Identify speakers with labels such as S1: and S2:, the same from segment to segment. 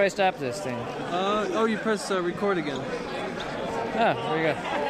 S1: do I stop this thing?
S2: Uh, oh, you press uh, record again.
S1: Oh, there we go.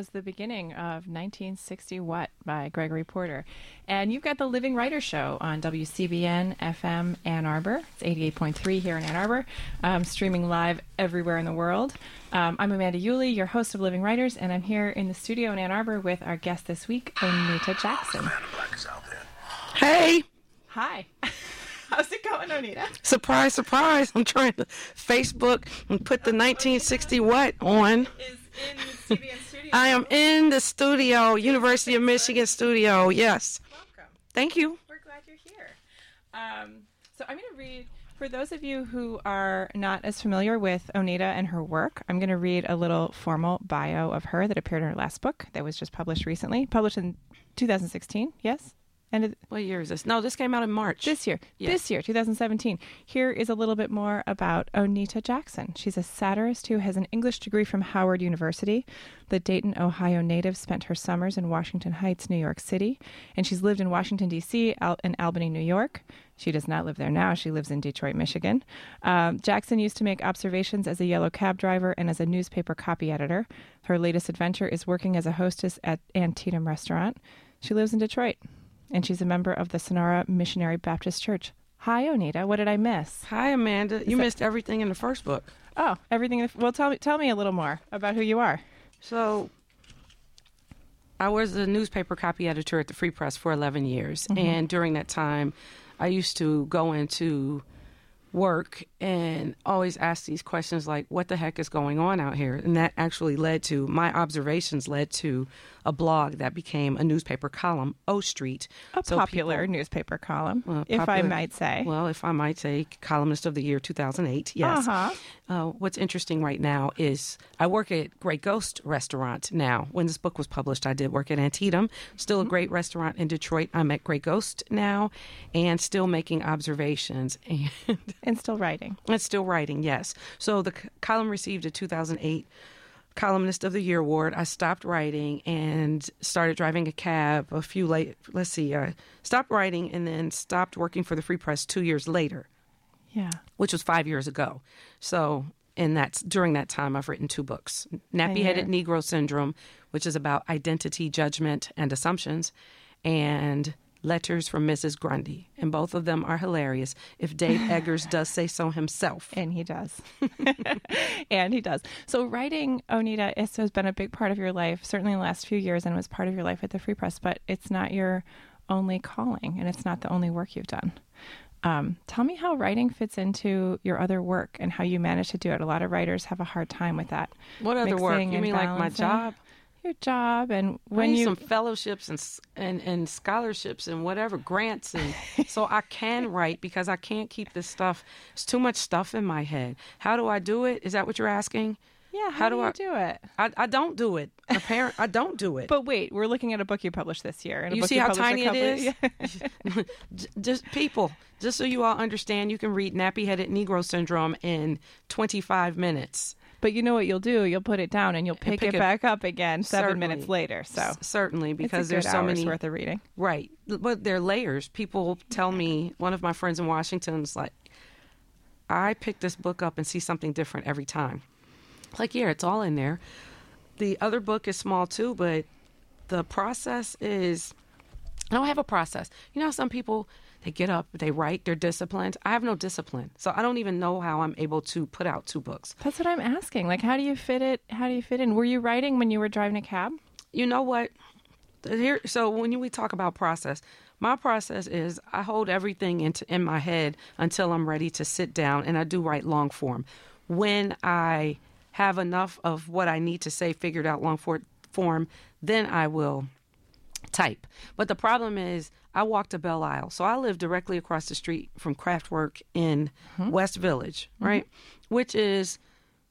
S3: Was the beginning of 1960 What by Gregory Porter. And you've got the Living Writer Show on WCBN FM Ann Arbor. It's 88.3 here in Ann Arbor, um, streaming live everywhere in the world. Um, I'm Amanda Uhle, your host of Living Writers, and I'm here in the studio in Ann Arbor with our guest this week, Onita Jackson.
S4: Hey,
S3: Hi. How's it going, Onita?
S4: surprise, surprise. I'm trying to Facebook and put the 1960 what on.
S3: Is in the CBN studio.
S4: I am in the studio, University of Michigan studio. Yes.
S3: Welcome.
S4: Thank you.
S3: We're glad you're here. Um, so I'm going to read, for those of you who are not as familiar with Onita and her work, I'm going to read a little formal bio of her that appeared in her last book that was just published recently, published in 2016. Yes? And it,
S4: What year is this? No, this came out in March.
S3: this year,
S4: Yes.
S3: this year, 2017. Here is a little bit more about Onita Jackson. She's a satirist who has an English degree from Howard University. The Dayton, Ohio native spent her summers in Washington Heights, New York City, and she's lived in Washington, D.C., Al- and Albany, New York. She does not live there now. She lives in Detroit, Michigan. Um, Jackson used to make observations as a yellow cab driver and as a newspaper copy editor. Her latest adventure is working as a hostess at Antietam Restaurant. She lives in Detroit and she's a member of the Sonora Missionary Baptist Church. Hi, Onita. What did I miss?
S4: Hi, Amanda. You missed everything in the first book.
S3: Oh, everything. Well, tell me, tell me a little more about who you are.
S4: So, I was a newspaper copy editor at the Free Press for 11 years. Mm-hmm. And during that time, I used to go into work and always ask these questions like, what the heck is going on out here? And that actually led to my observations, led to a blog that became a newspaper column, O Street.
S3: A
S4: So
S3: popular
S4: people-
S3: newspaper column,
S4: Well,
S3: if I might say.
S4: Well, if I might say, columnist of the year 2008. Yes.
S3: Uh-huh.
S4: Uh, what's interesting right now is I work at Grey Ghost Restaurant now. When this book was published, I did work at Antietam, still a great restaurant in Detroit. I'm at Grey Ghost now, and still making observations and.
S3: and still writing.
S4: And still writing, yes. So the c- column received a 2008 Columnist of the Year award. I stopped writing and started driving a cab a few late. Let's see, I stopped writing and then stopped working for the Free Press two years later,
S3: Yeah.
S4: which was five years ago. So, and that's during that time, I've written two books: Nappy Headed Negro Syndrome, which is about identity, judgment, and assumptions, and Letters from Mrs. Grundy, and both of them are hilarious. If Dave Eggers does say so himself.
S3: And he does. and he does. So writing, Onita, is, has been a big part of your life, certainly in the last few years, and was part of your life at the Free Press, but it's not your only calling, and it's not the only work you've done. Um, tell me how writing fits into your other work and how you manage to do it. A lot of writers have a hard time with that.
S4: What other work? You mean like my job?
S3: Your job, and when you
S4: some fellowships and, and and scholarships and whatever grants and so I can write because I can't keep this stuff. It's too much stuff in my head. How do I do it? Is that what you're asking?
S3: yeah, how,
S4: how
S3: do,
S4: do I-
S3: do it?
S4: I, I don't do it. Apparent I don't do it.
S3: But wait, we're looking at a book you published this year. And a
S4: you
S3: book
S4: see how tiny it is.
S3: Yeah.
S4: Just people, just so you all understand, you can read Nappy Headed Negro Syndrome in 25 minutes.
S3: But you know what you'll do? You'll put it down and you'll pick,
S4: pick
S3: it
S4: it-
S3: back up again seven
S4: Certainly.
S3: minutes later. So
S4: S- certainly because there's so many
S3: worth of reading.
S4: Right. But there are layers. People tell me, one of my friends in Washington's like, I pick this book up and see something different every time. Like, yeah, it's all in there. The other book is small too, but the process is I don't have a process. You know, some people they get up, they write, they're disciplined. I have no discipline, so I don't even know how I'm able to put out two books.
S3: That's what I'm asking. Like, how do you fit it? How do you fit in? Were you writing when you were driving a cab?
S4: You know what? Here, so when we talk about process, my process is I hold everything into in my head until I'm ready to sit down, and I do write long form. When I have enough of what I need to say figured out long for, form, then I will type. But the problem is, I walk to Belle Isle. So I live directly across the street from Craftwork in hmm. West Village, mm-hmm. right? Which is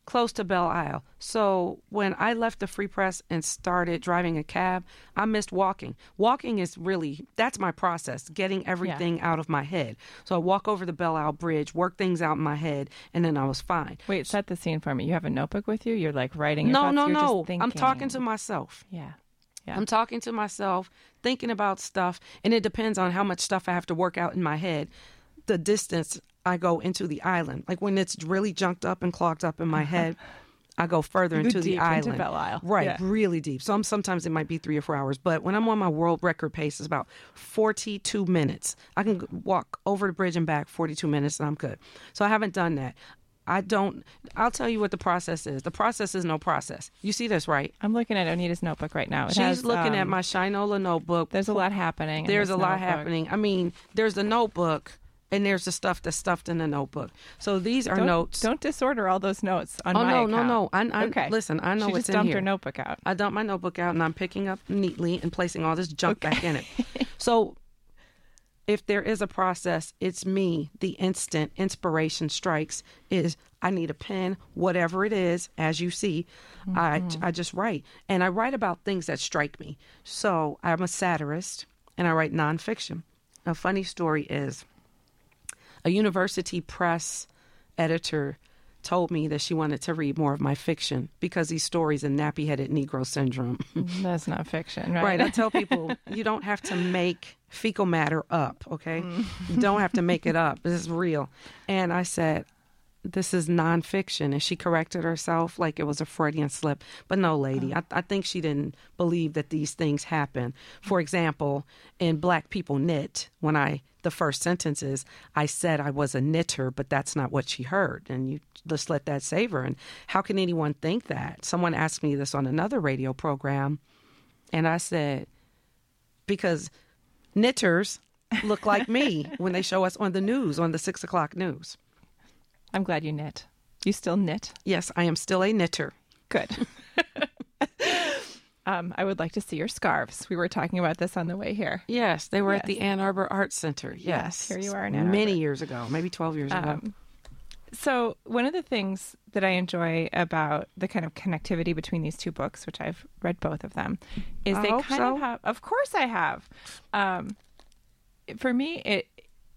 S4: close to Belle Isle. So when I left the Free Press and started driving a cab, I missed walking. Walking is really, that's my process, getting everything out of my head. So I walk over the Belle Isle Bridge, work things out in my head, and then I was fine.
S3: Wait, set the scene for me. You have a notebook with you. You're like writing.
S4: No,
S3: thoughts?
S4: no,
S3: You're
S4: no. I'm talking to myself.
S3: Yeah. Yeah.
S4: I'm talking to myself, thinking about stuff, and it depends on how much stuff I have to work out in my head. The distance I go into the island, like when it's really junked up and clogged up in my head, I go further
S3: You
S4: into the
S3: deep into
S4: island.
S3: Belle Isle.
S4: Right,
S3: Yeah.
S4: really deep. So I'm, sometimes it might be three or four hours, but when I'm on my world record pace, it's about 42 minutes. I can walk over the bridge and back 42 minutes, and I'm good. So I haven't done that. I don't. I'll tell you what the process is. The process is no process. You see this, right?
S3: I'm looking at Onita's notebook right now. It
S4: She's
S3: has,
S4: looking at
S3: um,
S4: my Shinola notebook.
S3: There's a lot happening.
S4: There's a lot happening. I mean, there's the notebook, and there's the stuff that's stuffed in the notebook. So these are
S3: Don't,
S4: notes.
S3: Don't disorder all those notes on
S4: oh
S3: my
S4: no, no,
S3: account.
S4: no! I, I,
S3: okay.
S4: Listen, I know
S3: she
S4: what's
S3: just
S4: in
S3: dumped
S4: here.
S3: her notebook out.
S4: I dump my notebook out and I'm picking up neatly and placing all this junk back in it. So if there is a process, it's me. The instant inspiration strikes is I need a pen, whatever it is, as you see, I, mm-hmm. I just write. And I write about things that strike me. So I'm a satirist and I write nonfiction. A funny story is a university press editor told me that she wanted to read more of my fiction because these stories in nappy headed Negro syndrome.
S3: That's not fiction, right?
S4: right. I tell people you don't have to make fecal matter up, okay? Mm. You don't have to make it up. This is real. And I said, this is nonfiction. And she corrected herself like it was a Freudian slip. But no, lady, oh. I, I think she didn't believe that these things happen. For example, in Black People Knit, when I, the first sentences, I said I was a knitter, but that's not what she heard. And you just let that savor. And how can anyone think that? Someone asked me this on another radio program. And I said, because knitters look like me when they show us on the news, on the six o'clock news.
S3: I'm glad you knit. You still knit?
S4: Yes, I am still a knitter.
S3: Good. um, I would like to see your scarves. We were talking about this on the way here.
S4: Yes, they were at the Ann Arbor Art Center. Yes,
S3: Yes, here you are Ann
S4: Many years ago, maybe 12 years ago.
S3: Um, so one of the things that I enjoy about the kind of connectivity between these two books, which I've read both of them, is
S4: I
S3: they kind
S4: so.
S3: of have. Of course, I have. Um, for me, it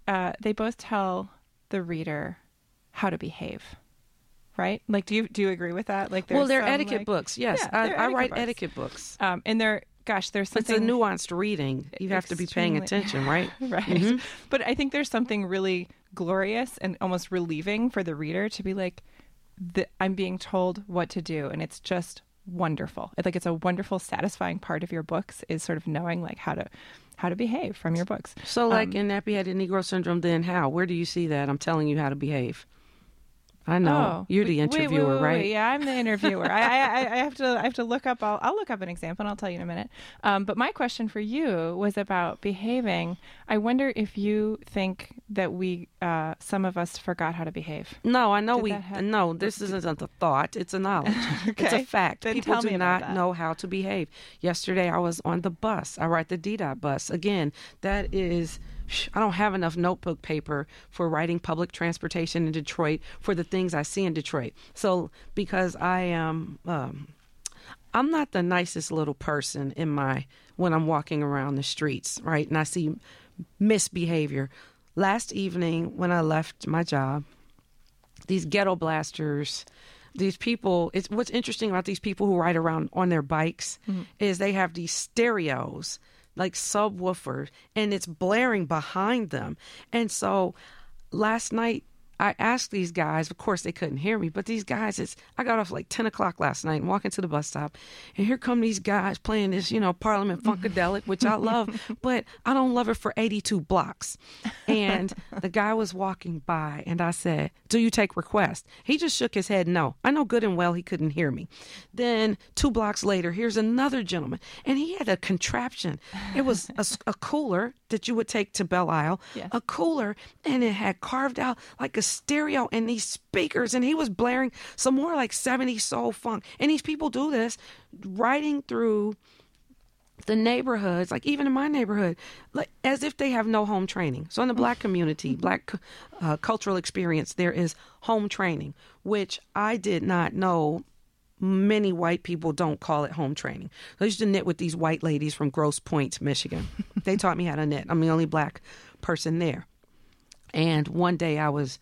S3: uh, they both tell the reader how to behave. Right? Like, do you do you agree with that? Like,
S4: well, they're
S3: some,
S4: etiquette
S3: like-
S4: books. Yes,
S3: Yeah,
S4: I,
S3: they're
S4: I write
S3: books.
S4: etiquette books.
S3: Um, and they're gosh, there's something.
S4: It's a nuanced reading. You have to be paying attention, right?
S3: right.
S4: Mhm.
S3: But I think there's something really glorious and almost relieving for the reader to be like, th- I'm being told what to do, and it's just wonderful. It's like it's a wonderful, satisfying part of your books is sort of knowing like how to how to behave from your books.
S4: So, like
S3: Um,
S4: in nappy headed Negro syndrome, then how? Where do you see that? I'm telling you how to behave. I know
S3: Oh,
S4: you're the
S3: wait, wait,
S4: interviewer,
S3: wait, wait,
S4: right?
S3: Yeah, I'm the interviewer. I, I, I- have to, I have to look up. I'll, I'll look up an example, and I'll tell you in a minute. Um, but my question for you was about behaving. I wonder if you think that we, uh, some of us, forgot how to behave.
S4: No, I know
S3: Did
S4: we. no, this isn't a thought. It's a knowledge. It's a fact.
S3: Then
S4: People do not
S3: that.
S4: know how to behave. Yesterday, I was on the bus. I ride the DDOT bus. Again, that is. I don't have enough notebook paper for writing public transportation in Detroit for the things I see in Detroit. So because I am. Um, I'm not the nicest little person in my when I'm walking around the streets, right? And I see misbehavior. Last evening when I left my job, these ghetto blasters, these people, it's what's interesting about these people who ride around on their bikes is they have these stereos like subwoofers and it's blaring behind them. And so last night I asked these guys, of course they couldn't hear me, but these guys, it's I got off like ten o'clock last night and walking to the bus stop, and here come these guys playing this, you know, Parliament Funkadelic, which I love, but I don't love it for eighty-two blocks. And the guy was walking by, and I said, "Do you take requests?" He just shook his head, no. I know good and well he couldn't hear me. Then two blocks later, here's another gentleman, and he had a contraption. It was a cooler that you would take to Belle Isle,
S3: Yes.
S4: a cooler, and it had carved out like a stereo and these speakers, and he was blaring some more like 70s soul funk. And these people do this riding through the neighborhoods, like even in my neighborhood, like as if they have no home training. So in the black community, black uh, cultural experience, there is home training, which I did not know. Many white people don't call it home training. I used to knit with these white ladies from Grosse Pointe, Michigan. they taught me how to knit. I'm the only black person there. And one day I was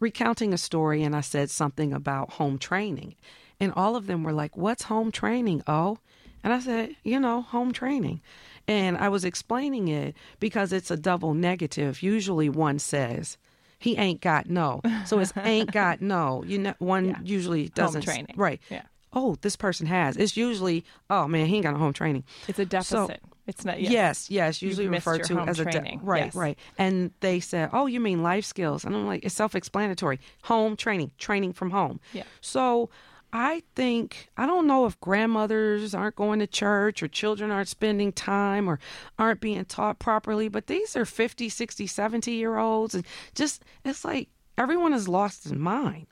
S4: recounting a story and I said something about home training. And all of them were like, What's home training? Oh. And I said, You know, home training. And I was explaining it because it's a double negative. Usually one says, he ain't got no. So it's ain't got no. You know, one
S3: Yeah.
S4: usually doesn't.
S3: training.
S4: Right.
S3: Yeah.
S4: Oh, this person has. It's usually, oh man, he ain't got no home training.
S3: It's a deficit. it's not.
S4: Yes, yes, usually referred to
S3: home
S4: as a de- right,
S3: Yes.
S4: right. And they said, "Oh, you mean life skills?" And I'm like, "It's self-explanatory. Home training, training from home."
S3: Yeah.
S4: So I think I don't know if grandmothers aren't going to church or children aren't spending time or aren't being taught properly, but these are 50, 60, 70 year olds and just it's like everyone is lost in mind.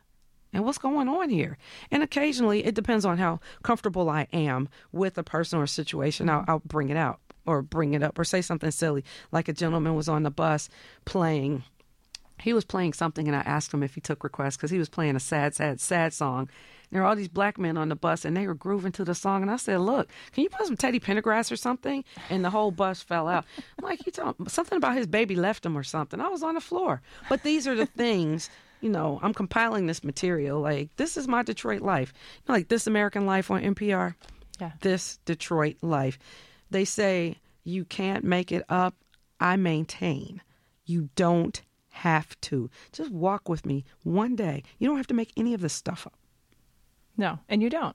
S4: And what's going on here? And occasionally, it depends on how comfortable I am with a person or a situation. I'll, mm-hmm. I'll bring it out or bring it up or say something silly. Like a gentleman was on the bus playing he was playing something and I asked him if he took requests because he was playing a sad, sad, sad song. There were all these black men on the bus and they were grooving to the song. And I said, Look, can you put some Teddy Pendergrass or something? And the whole bus fell out. I'm like, you talking something about his baby left him or something. I was on the floor. But these are the things, you know, I'm compiling this material. Like, this is my Detroit life. You know, like This American Life on NPR
S3: Yeah.
S4: this Detroit life. They say you can't make it up. I maintain you don't have to. Just walk with me one day. You don't have to make any of this stuff up.
S3: No, and you don't.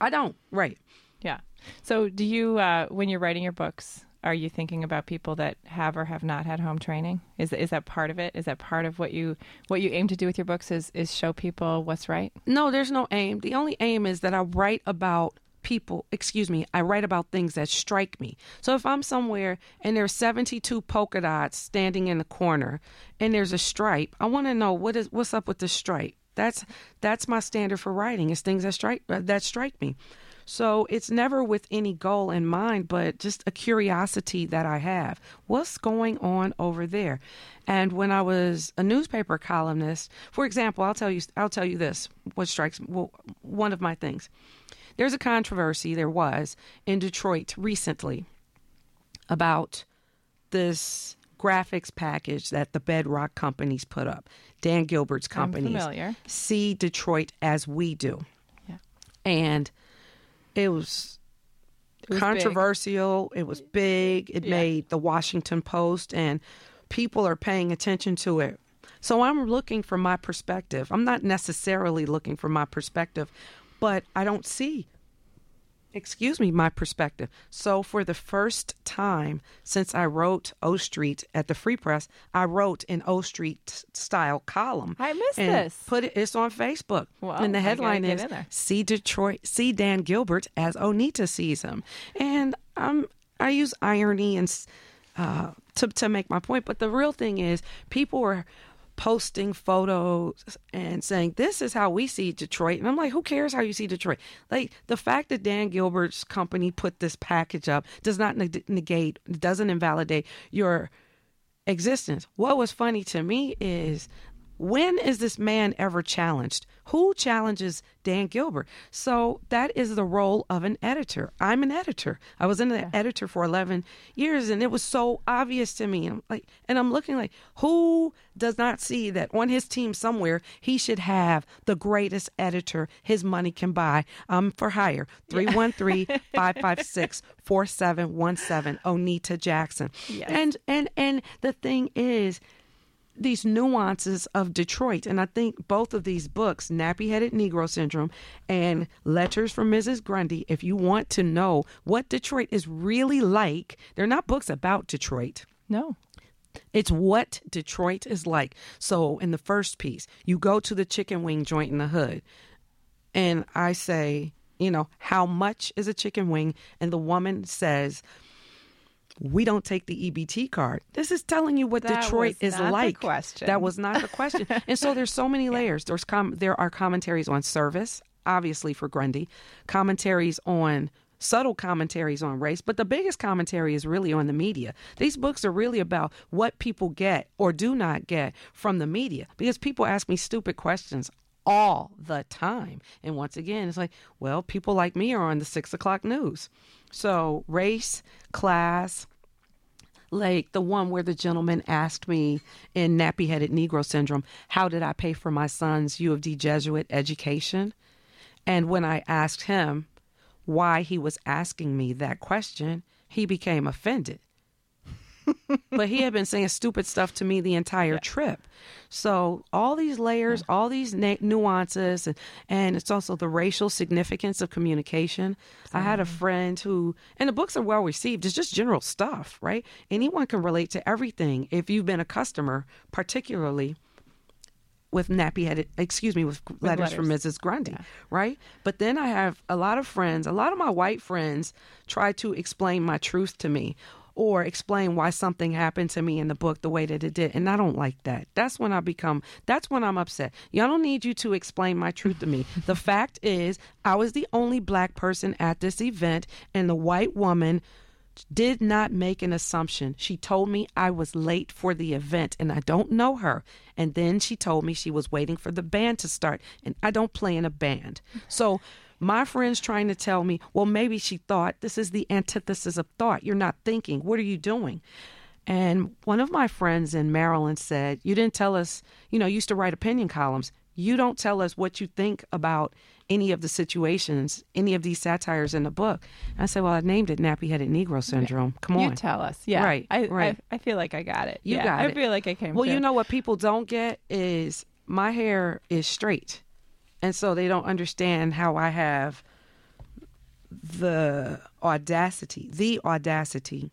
S4: I don't. Right.
S3: Yeah. So, do you, uh, when you're writing your books, are you thinking about people that have or have not had home training? Is is that part of it? Is that part of what you what you aim to do with your books? Is is show people what's right?
S4: No, there's no aim. The only aim is that I write about people, excuse me, I write about things that strike me. So if I'm somewhere and there's 72 polka dots standing in the corner and there's a stripe, I want to know what is what's up with the stripe. That's that's my standard for writing. Is things that strike uh, that strike me. So it's never with any goal in mind, but just a curiosity that I have. What's going on over there? And when I was a newspaper columnist, for example, I'll tell you, I'll tell you this. What strikes? Well, one of my things. There's a controversy. There was in Detroit recently about this graphics package that the Bedrock companies put up. Dan Gilbert's companies. See Detroit as we do.
S3: Yeah.
S4: And it was
S3: It was big.
S4: controversial. It was big. It
S3: Yeah.
S4: made the Washington Post, and people are paying attention to it. So I'm looking from my perspective. I'm not necessarily looking from my perspective, but I don't see, excuse me, my perspective. So for the first time since I wrote O Street at the Free Press, I wrote an O Street style column.
S3: I missed this.
S4: Put it. It's on Facebook,
S3: Well,
S4: and the headline is see Detroit, see Dan Gilbert as Onita sees him, and um, I use irony and uh, to to make my point. But the real thing is, people were posting photos and saying this is how we see Detroit, and I'm like, who cares how you see Detroit? Like the fact that Dan Gilbert's company put this package up does not neg- negate, doesn't invalidate your existence. What was funny to me is when is this man ever challenged? Who challenges Dan Gilbert? So that is the role of an editor. I'm an editor. I was an editor for 11 years and it was so obvious to me. And I'm like and I'm looking like who does not see that on his team somewhere he should have the greatest editor his money can buy. Um for hire. 313-556-4717 Onita Jackson.
S3: Yes.
S4: And and and the thing is these nuances of Detroit. And I think both of these books, Nappy Headed Negro Syndrome and Letters from Mrs. Grundy, if you want to know what Detroit is really like, they're not books about Detroit.
S3: No.
S4: It's what Detroit is like. So, in the first piece, you go to the chicken wing joint in the hood, and I say, you know, how much is a chicken wing? And the woman says, we don't take the EBT card. This is telling you what
S3: That
S4: Detroit is like. That was not the question. and so there's so many layers. There's com- there are commentaries on service, obviously for Grundy, commentaries on subtle commentaries on race, but the biggest commentary is really on the media. These books are really about what people get or do not get from the media because people ask me stupid questions all the time. And once again, it's like, well, people like me are on the six o'clock news. So race, class, like the one where the gentleman asked me in nappy headed Negro syndrome, how did I pay for my son's U of D Jesuit education? And when I asked him why he was asking me that question, he became offended. But he had been saying stupid stuff to me the entire trip. So all these layers, all these na- nuances, and, and it's also the racial significance of communication. I had a mm-hmm. friend who, and the books are well received. It's just general stuff, right? Anyone can relate to everything if you've been a customer, particularly with nappy headed, excuse me, with, letters, from Mrs. Grundy, right? But then I have a lot of friends, a lot of my white friends try to explain my truth to me or explain why something happened to me in the book the way that it did. And I don't like that. That's when I become, that's when I'm upset. Y'all don't need you to explain my truth to me. the fact is, I was the only black person at this event, and the white woman did not make an assumption. She told me I was late for the event and I don't know her. And then she told me she was waiting for the band to start and I don't play in a band. So my friend's trying to tell me, well, maybe she thought this is the antithesis of thought. You're not thinking. What are you doing? And one of my friends in Maryland said, You didn't tell us, you know, used to write opinion columns. You don't tell us what you think about any of the situations, any of these satires in the book. And I said, Well, I named it Nappy Headed Negro Syndrome. Come on.
S3: You tell us. Yeah.
S4: Right,
S3: I,
S4: right.
S3: I, I feel like I got it.
S4: You
S3: yeah,
S4: got
S3: I
S4: it.
S3: feel like I came
S4: Well,
S3: to.
S4: you know what people don't get is my hair is straight. And so they don't understand how I have the audacity, the audacity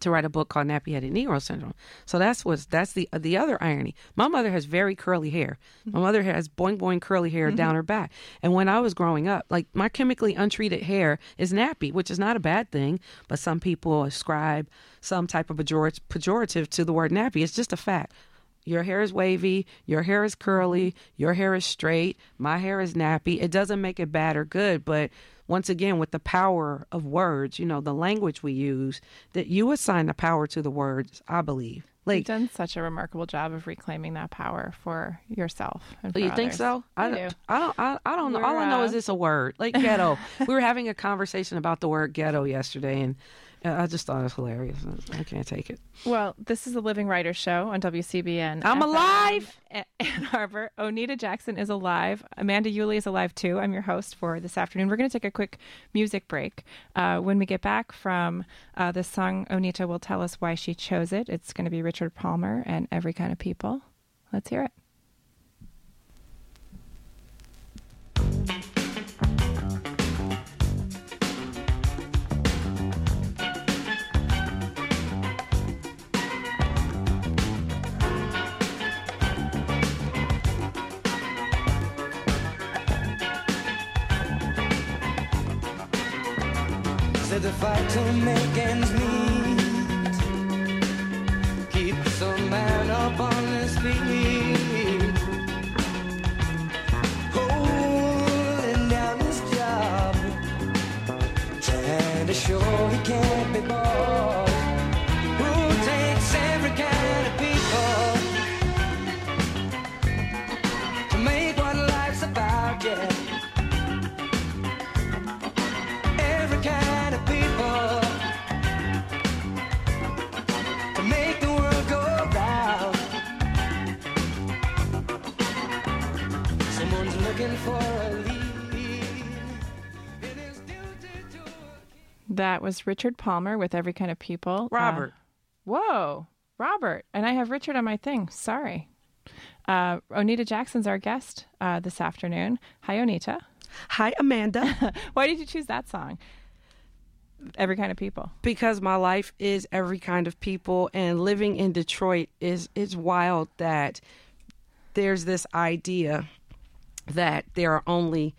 S4: to write a book called Nappy Headed Negro Syndrome. So that's what's that's the the other irony. My mother has very curly hair. My mm-hmm. mother has boing boing curly hair mm-hmm. down her back. And when I was growing up, like my chemically untreated hair is nappy, which is not a bad thing, but some people ascribe some type of pejor- pejorative to the word nappy. It's just a fact. Your hair is wavy, your hair is curly, your hair is straight, my hair is nappy. It doesn't make it bad or good, but once again, with the power of words, you know, the language we use, that you assign the power to the words, I believe. Like, You've
S3: done such a remarkable job of reclaiming that power for yourself. And for
S4: you think
S3: others.
S4: so? I,
S3: I
S4: don't- I don't. I, I don't know. All
S3: We're,
S4: I know
S3: uh,
S4: is it's a word, like ghetto. we were having a conversation about the word ghetto yesterday, and I just thought it was hilarious. I can't take it.
S3: Well, this is the Living Writers Show on WCBN.
S4: I'm
S3: FM
S4: alive!
S3: Ann Arbor. Onita Jackson is alive. Amanda Uhle is alive too. I'm your host for this afternoon. We're going to take a quick music break. Uh, when we get back from uh, this song, Onita will tell us why she chose it. It's going to be Richard Palmer and Every Kind of People. Let's hear it.
S5: Said the fight to make ends meet
S3: That was Richard Palmer with Every Kind of People. Uh,
S4: Robert.
S3: whoa. Robert, and I have Richard on my thing. Sorry. Uh, Onita Jackson's our guest uh, this afternoon. Hi, Onita.
S4: Hi, Amanda.
S3: Why did you choose that song? Every kind of people.
S4: because my life is every kind of people and living in Detroit is it's wild that there's this idea that there are only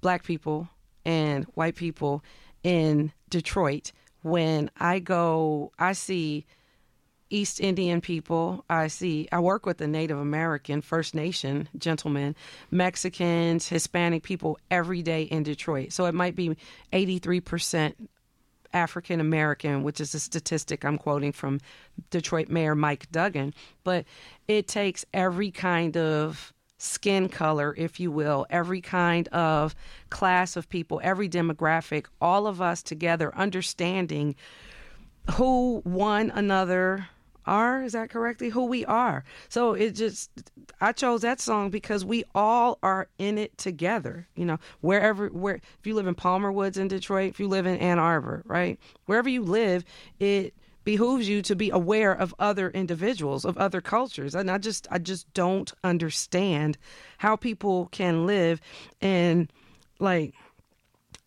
S4: black people and white people in Detroit when I go I see East Indian people. I see, I work with the Native American, First Nation gentlemen, Mexicans, Hispanic people every day in Detroit. So it might be 83% African American, which is a statistic I'm quoting from Detroit Mayor Mike Duggan. But it takes every kind of skin color, if you will, every kind of class of people, every demographic, all of us together understanding who one another are is that correctly who we are. So it just i chose that song because we all are in it together you know wherever where if you live in palmer woods in detroit if you live in ann arbor right? Wherever you live it behooves you to be aware of other individuals of other cultures and i just i just don't understand how people can live and like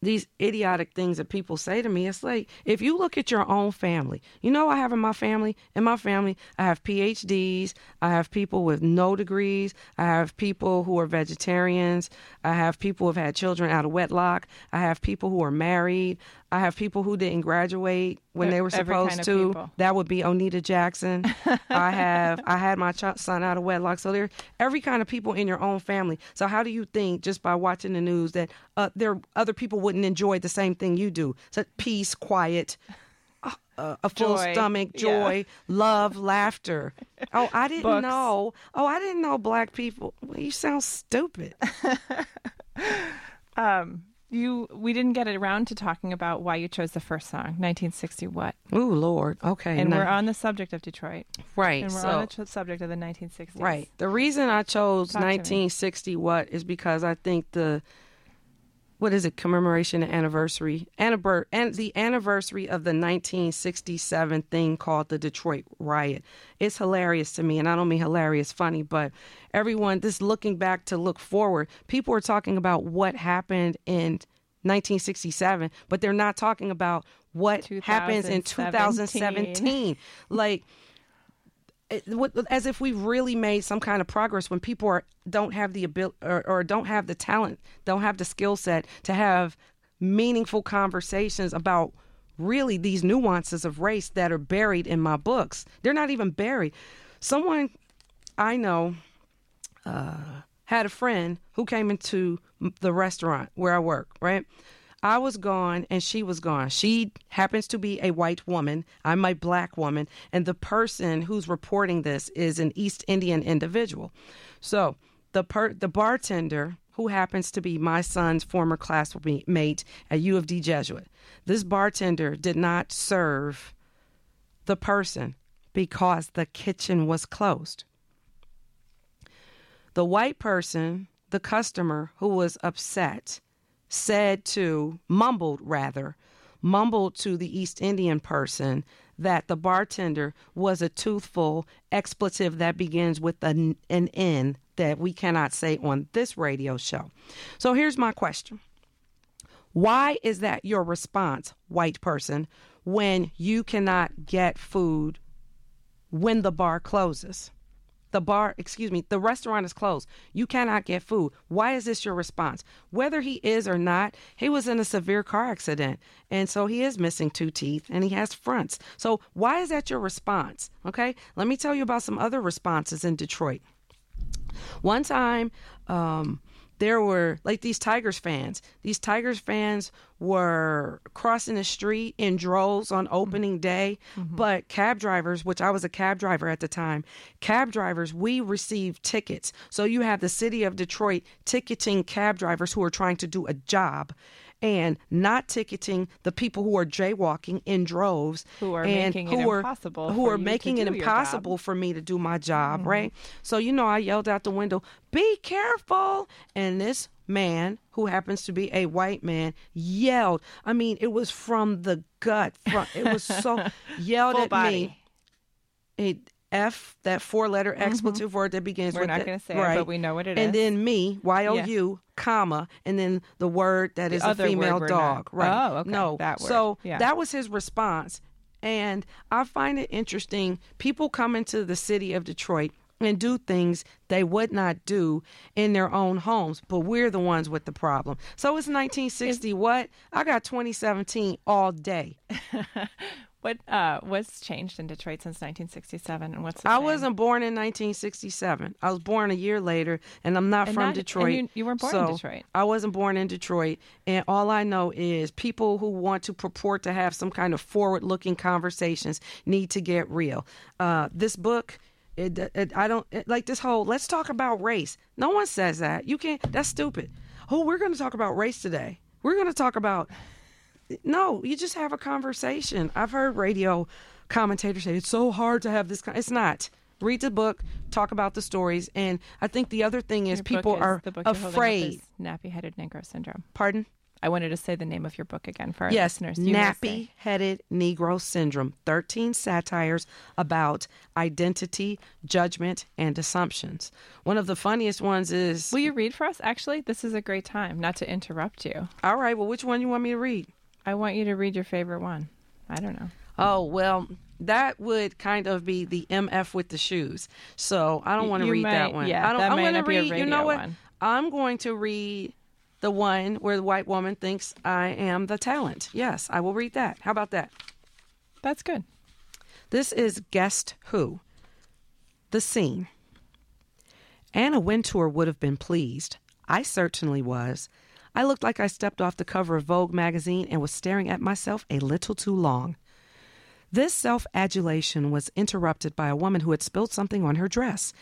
S4: these idiotic things that people say to me. It's like if you look at your own family, you know, I have in my family, in my family, I have PhDs, I have people with no degrees, I have people who are vegetarians, I have people who have had children out of wedlock, I have people who are married, I have people who didn't graduate when they were supposed
S3: kind of
S4: to.
S3: people.
S4: That would be Onita Jackson. I have I had my ch- son out of wedlock. So there every kind of people in your own family. So how do you think just by watching the news that uh, there other people wouldn't enjoy the same thing you do? So peace, quiet, uh, uh, a full
S3: Joy.
S4: stomach,
S3: Yeah.
S4: joy, love, laughter. Oh, I didn't
S3: Books.
S4: know. Oh, I didn't know black people. Well, you sound stupid.
S3: Um, you we didn't get around to talking about why you chose the first song, 1960 what?
S4: Ooh, Lord. Okay.
S3: And we're on the subject of Detroit.
S4: right.
S3: And we're
S4: so
S3: on the subject of the 1960s.
S4: Right. The reason I chose
S3: Talk
S4: 1960 what is because I think the what is it commemoration anniversary annivert and the anniversary of the 1967 thing called the Detroit riot. It's hilarious to me and I don't mean hilarious funny, but everyone this looking back to look forward. People are talking about what happened in 1967, but they're not talking about what happens in
S3: 2017.
S4: 2017. like it, what- as if we've really made some kind of progress when people are don't have the ability or, or don't have the talent, don't have the skill set to have meaningful conversations about really these nuances of race that are buried in my books. They're not even buried. Someone I know uh, had a friend who came into the restaurant where I work, right? I was gone and she was gone. She happens to be a white woman. I'm a black woman. And the person who's reporting this is an East Indian individual. So the per- the bartender who happens to be my son's former classmate at U of D Jesuit. This bartender did not serve the person because the kitchen was closed. The white person, the customer who was upset, said to, mumbled rather, mumbled to the East Indian person that the bartender was a toothful expletive that begins with an, an N that we cannot say on this radio show. So here's my question Why is that your response, white person, when you cannot get food when the bar closes? The bar, excuse me, the restaurant is closed. You cannot get food. Why is this your response? Whether he is or not, he was in a severe car accident. And so he is missing two teeth and he has fronts. So why is that your response? Okay. Let me tell you about some other responses in Detroit. One time, um, there were like these Tigers fans. These Tigers fans were crossing the street in droves on opening day. Mm-hmm. But cab drivers, which I was a cab driver at the time, cab drivers, we received tickets. So you have the city of Detroit ticketing cab drivers who are trying to do a job. And not ticketing the people who are jaywalking in droves,
S3: Who are
S4: and
S3: making it
S4: are-
S3: impossible
S4: who
S3: for
S4: are making it impossible for me to do my job, mm-hmm. right? So, you know, I yelled out the window, be careful. And this man, who happens to be a white man, yelled. I mean, it was from the gut. From, it was so, yelled
S3: Full
S4: at
S3: body.
S4: me. a F, that four-letter expletive word that begins
S3: Mm-hmm. We're
S4: with
S3: not gonna say it, but we know what it
S4: and
S3: is.
S4: then me, Y O U, comma, and then the word that is a female dog,
S3: not-
S4: right?
S3: Oh, okay,
S4: No,
S3: that word,
S4: So
S3: yeah.
S4: that was his response, and I find it interesting. People come into the city of Detroit and do things they would not do in their own homes, but we're the ones with the problem. So it's 1960. what? I got 2017 all day.
S3: What uh, what's changed in Detroit since 1967, and what's
S4: I
S3: same?
S4: wasn't born in 1967. I was born a year later, and I'm not
S3: And
S4: from
S3: not- and
S4: Detroit.
S3: you- you weren't born in Detroit.
S4: I wasn't born in Detroit, and all I know is people who want to purport to have some kind of forward-looking conversations need to get real. Uh, this book. It, it, I don't it, like this whole let's talk about race. No one says that. You can't. That's stupid. Oh, we're going to talk about race today. We're going to talk about no, you just have a conversation. I've heard radio commentators say it's so hard to have this. Con-. It's not. Read the book, talk about the stories, and I think the other thing is
S3: Your
S4: people
S3: is-
S4: are
S3: the book you're holding up
S4: afraid.
S3: Nappy-headed Negro syndrome.
S4: Pardon?
S3: I wanted to say the name of your book again for our
S4: Yes,
S3: listeners. You may say.
S4: nappy-headed Negro syndrome. Thirteen satires about identity, judgment, and assumptions. One of the funniest ones is.
S3: Will you read for us? Actually, this is a great time. Not to interrupt you.
S4: All right. Well, which one you want me to read?
S3: I want you to read your favorite one. I don't know.
S4: Oh well, that would kind of be the MF with the shoes. So I don't want to read that one.
S3: yeah,
S4: I don't.
S3: that
S4: I'm
S3: might
S4: going to
S3: not be a
S4: read. You know what?
S3: one.
S4: I'm going to read the one where the white woman thinks I am the talent. Yes, I will read that. How about that?
S3: That's good.
S4: This is Guest Who. The scene. Anna Wintour would have been pleased. I certainly was. I looked like I stepped off the cover of Vogue magazine and was staring at myself a little too long. This self adulation was interrupted by a woman who had spilled something on her dress.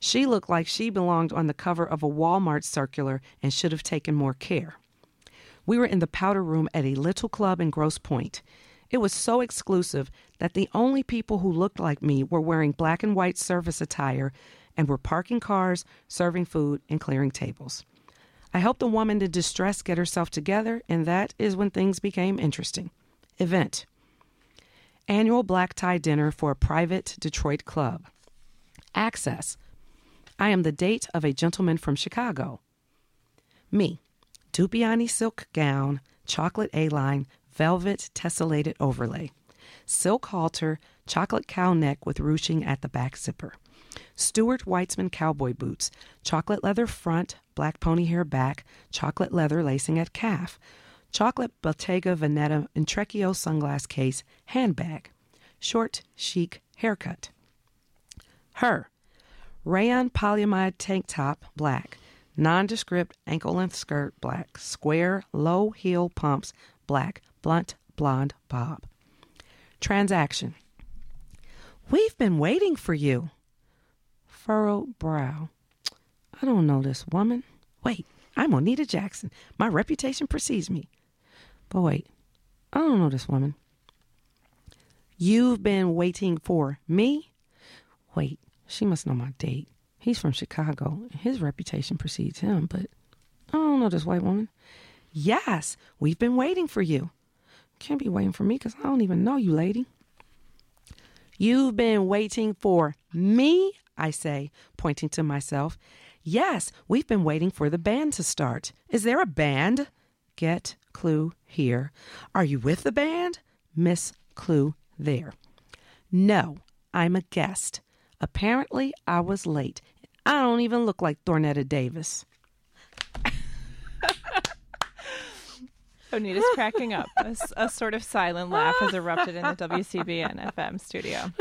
S4: She looked like she belonged on the cover of a Walmart circular and should have taken more care. We were in the powder room at a little club in Grosse Pointe. It was so exclusive that the only people who looked like me were wearing black and white service attire and were parking cars, serving food, and clearing tables. I helped a woman in distress get herself together, and that is when things became interesting. Event Annual black tie dinner for a private Detroit club. Access I am the date of a gentleman from Chicago. Me, Dupioni silk gown, chocolate A line, velvet tessellated overlay, silk halter, chocolate cow neck with ruching at the back zipper, Stuart Weitzman cowboy boots, chocolate leather front, black pony hair back, chocolate leather lacing at calf, chocolate Bottega Veneta Entrecchio sunglass case, handbag, short, chic haircut. Her, rayon polyamide tank top, black, nondescript ankle length skirt, black, square low heel pumps, black, blunt blonde bob. Transaction. We've been waiting for you. Furrowed brow. I don't know this woman. Wait, I'm Onita Jackson. My reputation precedes me. But wait, I don't know this woman. You've been waiting for me? Wait, she must know my date. He's from Chicago. His reputation precedes him, but I don't know this white woman. Yes, we've been waiting for you. Can't be waiting for me because I don't even know you, lady. You've been waiting for me, I say, pointing to myself. Yes, we've been waiting for the band to start. Is there a band? Get clue here. Are you with the band? Miss Clue there. No, I'm a guest. Apparently, I was late. I don't even look like Thornetta Davis.
S3: Onita's cracking up. A sort of silent laugh has erupted in the WCBN FM studio.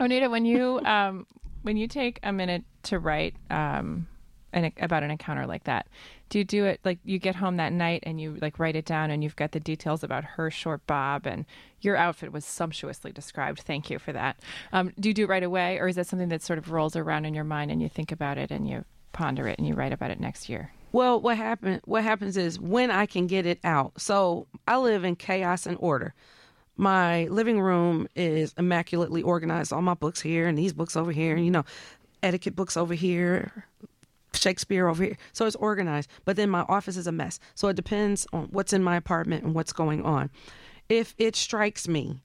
S3: Onita, when you um, when you take a minute to write um, an, about an encounter like that, do you do it like you get home that night and you like write it down and you've got the details about her short bob and your outfit was sumptuously described. Thank you for that. Um, do you do it right away, or is that something that sort of rolls around in your mind and you think about it and you ponder it and you write about it next year?
S4: Well, what happen what happens is when I can get it out. So I live in chaos and order. My living room is immaculately organized. All my books here and these books over here, and you know, etiquette books over here, Shakespeare over here. So it's organized. But then my office is a mess. So it depends on what's in my apartment and what's going on. If it strikes me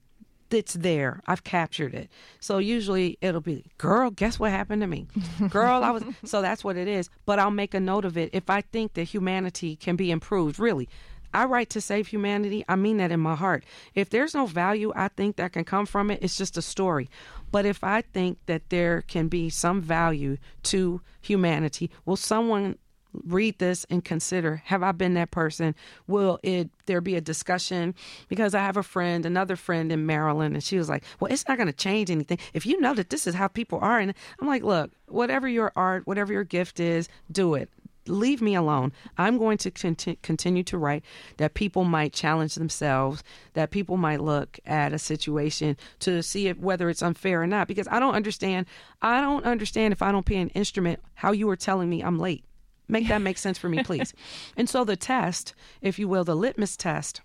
S4: it's there. I've captured it. So usually it'll be, girl, guess what happened to me? Girl, I was. So that's what it is. But I'll make a note of it if I think that humanity can be improved. Really, I write to save humanity. I mean that in my heart. If there's no value I think that can come from it, it's just a story. But if I think that there can be some value to humanity, will someone read this and consider have I been that person? Will it there be a discussion? Because I have a friend, another friend in Maryland, and she was like, Well, it's not gonna change anything. If you know that this is how people are and I'm like, Look, whatever your art, whatever your gift is, do it leave me alone. I'm going to conti- continue to write that people might challenge themselves, that people might look at a situation to see if whether it's unfair or not. Because I don't understand. I don't understand if I don't pay an instrument how you are telling me I'm late. Make that make sense for me, please. and so the test, if you will, the litmus test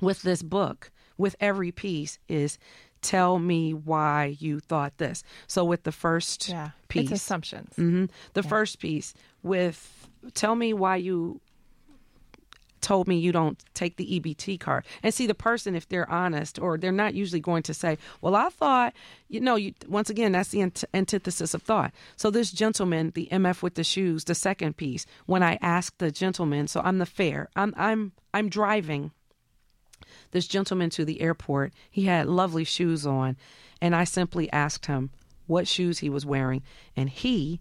S4: with this book, with every piece, is tell me why you thought this. So with the first
S3: Yeah.
S4: piece,
S3: assumptions.
S4: hmm The first piece with tell me why you told me you don't take the EBT card. And see the person if they're honest or they're not usually going to say, "Well, I thought, you know, you once again that's the ant- antithesis of thought." So this gentleman, the MF with the shoes, the second piece, when I asked the gentleman, so I'm the fare. I'm I'm I'm driving this gentleman to the airport. He had lovely shoes on, and I simply asked him what shoes he was wearing, and he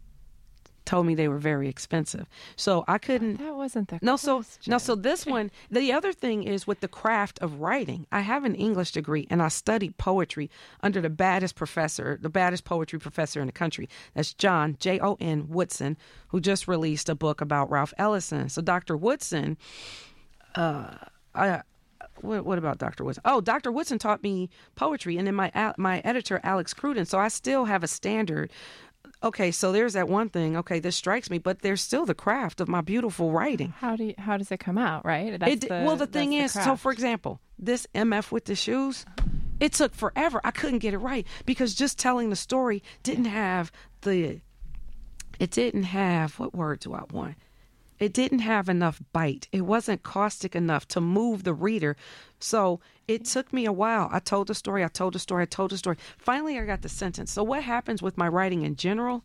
S4: told me they were very expensive. So I couldn't.
S3: That wasn't the
S4: No, so no, so this one. The other thing is with the craft of writing. I have an English degree, and I studied poetry under the baddest professor, the baddest poetry professor in the country. That's Jon J O N Woodson, who just released a book about Ralph Ellison. So Dr. Woodson, uh, I. What, what about Dr. Woodson? Oh, Dr. Woodson taught me poetry, and then my my editor Alex Cruden. So I still have a standard okay, so there's that one thing. Okay, this strikes me, but there's still the craft of my beautiful writing.
S3: How do you, how does it come out? Right. That's
S4: It, well, the thing is, so for example, this MF with the shoes, it took forever. I couldn't get it right because just telling the story didn't have the. It didn't have what word do I want? It didn't have enough bite. It wasn't caustic enough to move the reader. So it took me a while. I told the story, I told the story, I told the story. Finally, I got the sentence. So, what happens with my writing in general?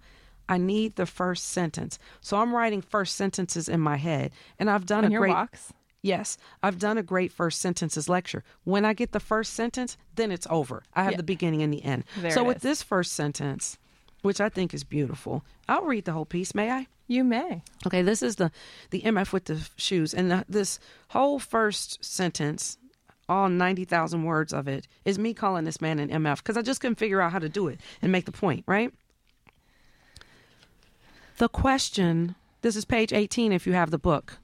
S4: I need the first sentence. So, I'm writing first sentences in my head. And I've done
S3: on
S4: a
S3: your
S4: great.
S3: walks.
S4: Yes, I've done a great first sentences lecture. When I get the first sentence, then it's over. I have
S3: Yeah.
S4: the beginning and the end.
S3: There
S4: so with
S3: is.
S4: this first sentence, which I think is beautiful, I'll read the whole piece. May I?
S3: You may.
S4: Okay, this is the the MF with the shoes, and the, this whole first sentence, all ninety thousand words of it, is me calling this man an MF because I just couldn't figure out how to do it and make the point. Right. The question. This is page eighteen. If you have the book.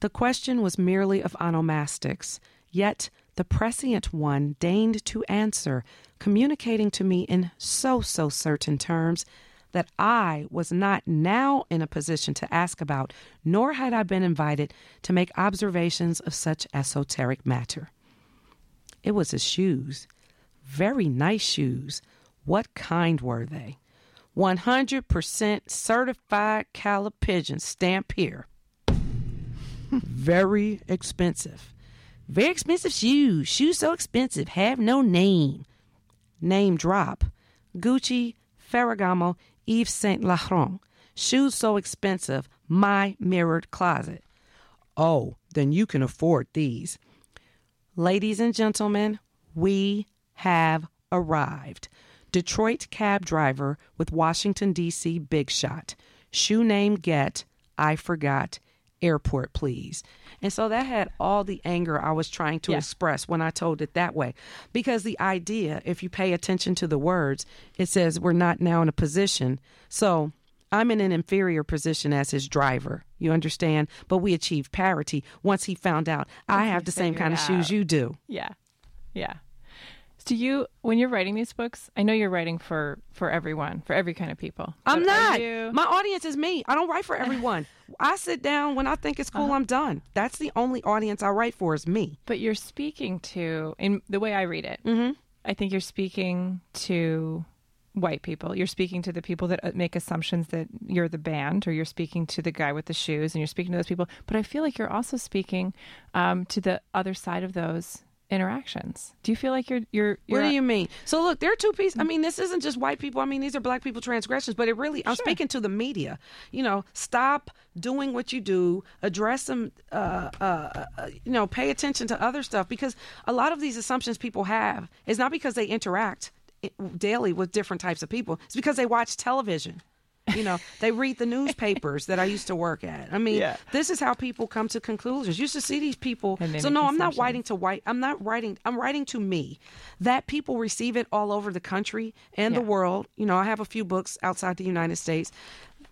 S4: The question was merely of onomastics, yet the prescient one deigned to answer, communicating to me in so so certain terms that I was not now in a position to ask about, nor had I been invited to make observations of such esoteric matter. It was his shoes, very nice shoes. What kind were they? 100% certified Cala stamp here very expensive. Very expensive shoes. Shoes so expensive, have no name. Name drop. Gucci, Ferragamo, Yves Saint Laurent. Shoes so expensive, my mirrored closet. Oh, then you can afford these. Ladies and gentlemen, we have arrived. Detroit cab driver with Washington, D.C. big shot. Shoe name get, I forgot. Airport, please. And so that had all the anger I was trying to
S3: Yeah.
S4: express when I told it that way. Because the idea, if you pay attention to the words, it says we're not now in a position. So I'm in an inferior position as his driver. You understand? But we achieved parity once he found out I have the same kind of shoes you do.
S3: Yeah. Yeah. So you, when you're writing these books, I know you're writing for for everyone, for every kind of people.
S4: I'm not.
S3: you-
S4: My audience is me. I don't write for everyone. I sit down when I think it's
S3: Uh-huh.
S4: cool, I'm done. That's the only audience I write for is me.
S3: but you're speaking to, in the way I read it,
S4: Mhm.
S3: I think you're speaking to white people. You're speaking to the people that uh, make assumptions that you're the band, or you're speaking to the guy with the shoes, and you're speaking to those people. But I feel like you're also speaking um, to the other side of those interactions. Do you feel like you're you're,
S4: What
S3: you're
S4: do you mean? So look, there are two pieces. I mean, this isn't just white people. I mean, these are black people transgressions. But it really, I'm speaking to the media. You know, stop doing what you do. Address them. Uh, uh, uh, you know, pay attention to other stuff because a lot of these assumptions people have is not because they interact daily with different types of people. It's because they watch television. You know, they read the newspapers that I used to work at. I mean,
S3: Yeah.
S4: this is how people come to conclusions. You used to see these people. So no, I'm not writing to white. I'm not writing. I'm writing to me. That people receive it all over the country and the world. You know, I have a few books outside the United States.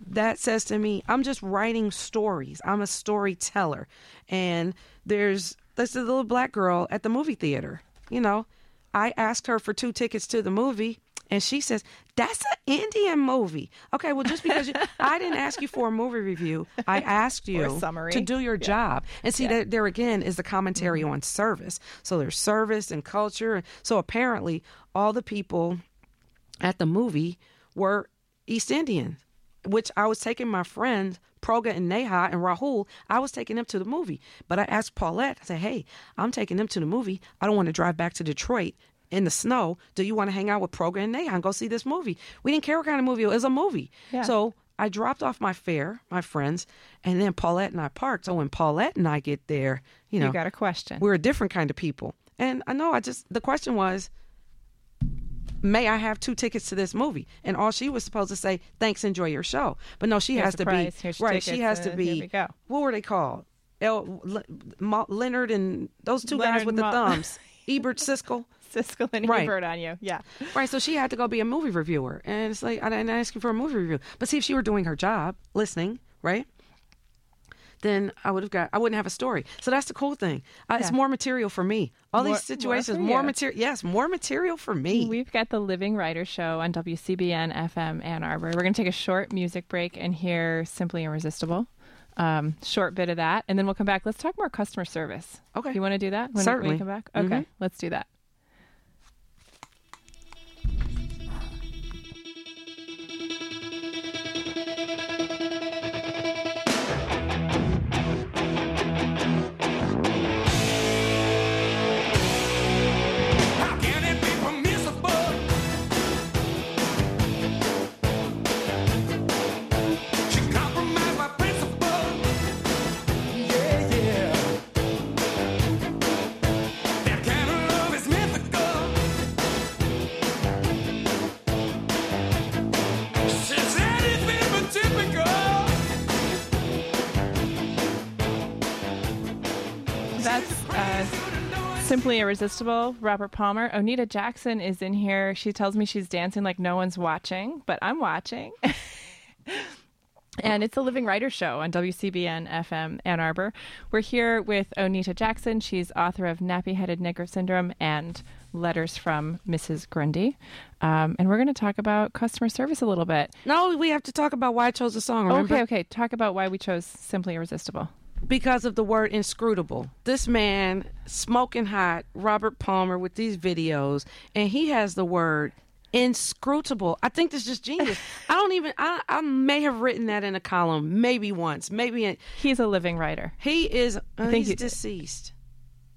S4: That says to me, I'm just writing stories. I'm a storyteller. And there's this little black girl at the movie theater. You know, I asked her for two tickets to the movie. And she says, That's an Indian movie. Okay, well, just because you, I didn't ask you for a movie review, I asked you to do your job. And see, that there again is the commentary on service. So there's service and culture. So apparently, all the people at the movie were East Indians, which I was taking my friends, Proga and Neha and Rahul, I was taking them to the movie. But I asked Paulette, I said, hey, I'm taking them to the movie. I don't want to drive back to Detroit in the snow. Do you want to hang out with Proga and and go see this movie? We didn't care what kind of movie it was. A movie.
S3: Yeah.
S4: So I dropped off my fare, my friends, and then Paulette and I parked. So when Paulette and I get there, you know,
S3: you got a question.
S4: we're a different kind of people. And I know I just the question was, may I have two tickets to this movie? And all she was supposed to say, thanks, enjoy your show. But no, she
S3: Here's
S4: has to
S3: price,
S4: be
S3: here's
S4: right. She has to
S3: uh,
S4: be.
S3: we go.
S4: What were they called? El, Leonard and those two guys
S3: Leonard
S4: with the
S3: Ma-
S4: thumbs. Ebert Siskel.
S3: Siskel and
S4: Right.
S3: Ebert on you. Yeah.
S4: Right, so she had to go be a movie reviewer, and it's like I didn't ask you for a movie review. But see, if she were doing her job, listening, right, then I would have got I wouldn't have a story. So that's the cool thing. Uh, It's more material for me. All
S3: More-
S4: these situations,
S3: more
S4: more material. Yes, more material for me.
S3: We've got the Living Writer Show on WCBN FM Ann Arbor. We're going to take a short music break and hear Simply Irresistible. Um, short bit of that, and then we'll come back. Let's talk more customer service.
S4: Okay.
S3: You want to do that? When, When
S4: Certainly.
S3: you come back? Okay.
S4: Mhm.
S3: Let's do that. Simply Irresistible, Robert Palmer. Onita Jackson is in here. She tells me she's dancing like no one's watching, but I'm watching. and it's a Living Writer Show on WCBN FM Ann Arbor. We're here with Onita Jackson. She's author of Nappy Headed Nigger Syndrome and Letters from Mrs. Grundy. Um, and we're going to talk about customer service a little bit.
S4: no, we have to talk about why I chose the song. Remember?
S3: Okay, okay. Talk about why we chose Simply Irresistible.
S4: Because of the word inscrutable. This man, smoking hot, Robert Palmer with these videos, and he has the word inscrutable. I think this is just genius. I don't even. I, I may have written that in a column, maybe once, maybe. In,
S3: He's a living writer.
S4: he is. Uh,
S3: think
S4: he's
S3: you-
S4: deceased.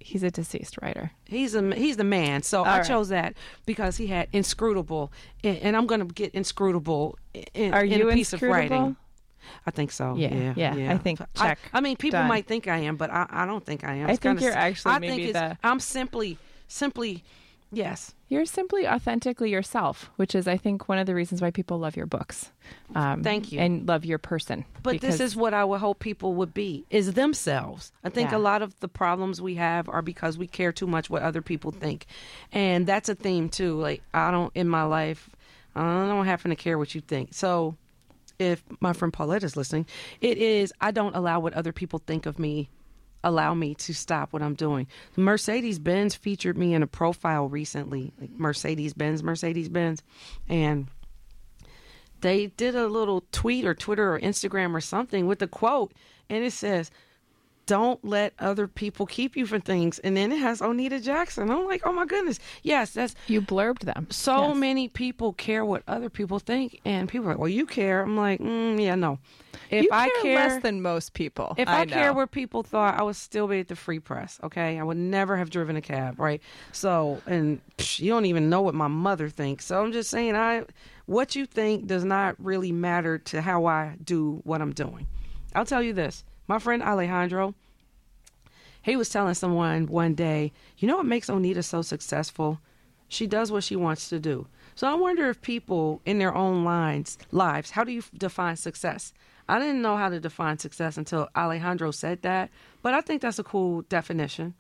S3: He's a deceased writer.
S4: He's a he's the man. So I
S3: right.
S4: chose that because he had inscrutable, and, and I'm going to get inscrutable in,
S3: Are
S4: in
S3: you
S4: a piece of writing. I think so.
S3: Yeah,
S4: Yeah,
S3: yeah,
S4: yeah.
S3: I think check,
S4: I, I mean, people
S3: done.
S4: might think I am, but I, I don't think I am.
S3: I think you're actually
S4: I
S3: maybe
S4: think it's,
S3: the-
S4: I'm simply, simply, yes.
S3: You're simply authentically yourself, which is, I think, one of the reasons why people love your books. Um,
S4: Thank you.
S3: And love your person.
S4: But
S3: because-
S4: this is what I would hope people would be: is themselves. I think
S3: Yeah.
S4: a lot of the problems we have are because we care too much what other people think, and that's a theme too. Like I don't in my life, I don't happen to care what you think. So, if my friend Paulette is listening, it is I don't allow what other people think of me. Allow me to stop what I'm doing. Mercedes Benz featured me in a profile recently, like Mercedes Benz, Mercedes Benz, and they did a little tweet or Twitter or Instagram or something with a quote, and it says, don't let other people keep you from things. And then it has Onita Jackson. I'm like, oh my goodness. Yes, that's
S3: You blurbed them.
S4: so
S3: Yes.
S4: many people care what other people think. And people are like, well, you care. I'm like, mm, yeah, no. If
S3: you
S4: I
S3: care,
S4: care
S3: less than most people.
S4: if I, care
S3: know.
S4: what people thought, I would still be at the free press. Okay, I would never have driven a cab, right? So, and psh, you don't even know what my mother thinks. So I'm just saying, I what you think does not really matter to how I do what I'm doing. I'll tell you this: my friend Alejandro, he was telling someone one day, you know what makes Onita so successful? She does what she wants to do. So I wonder if people in their own lines, lives, how do you define success? I didn't know how to define success until Alejandro said that, but I think that's a cool definition,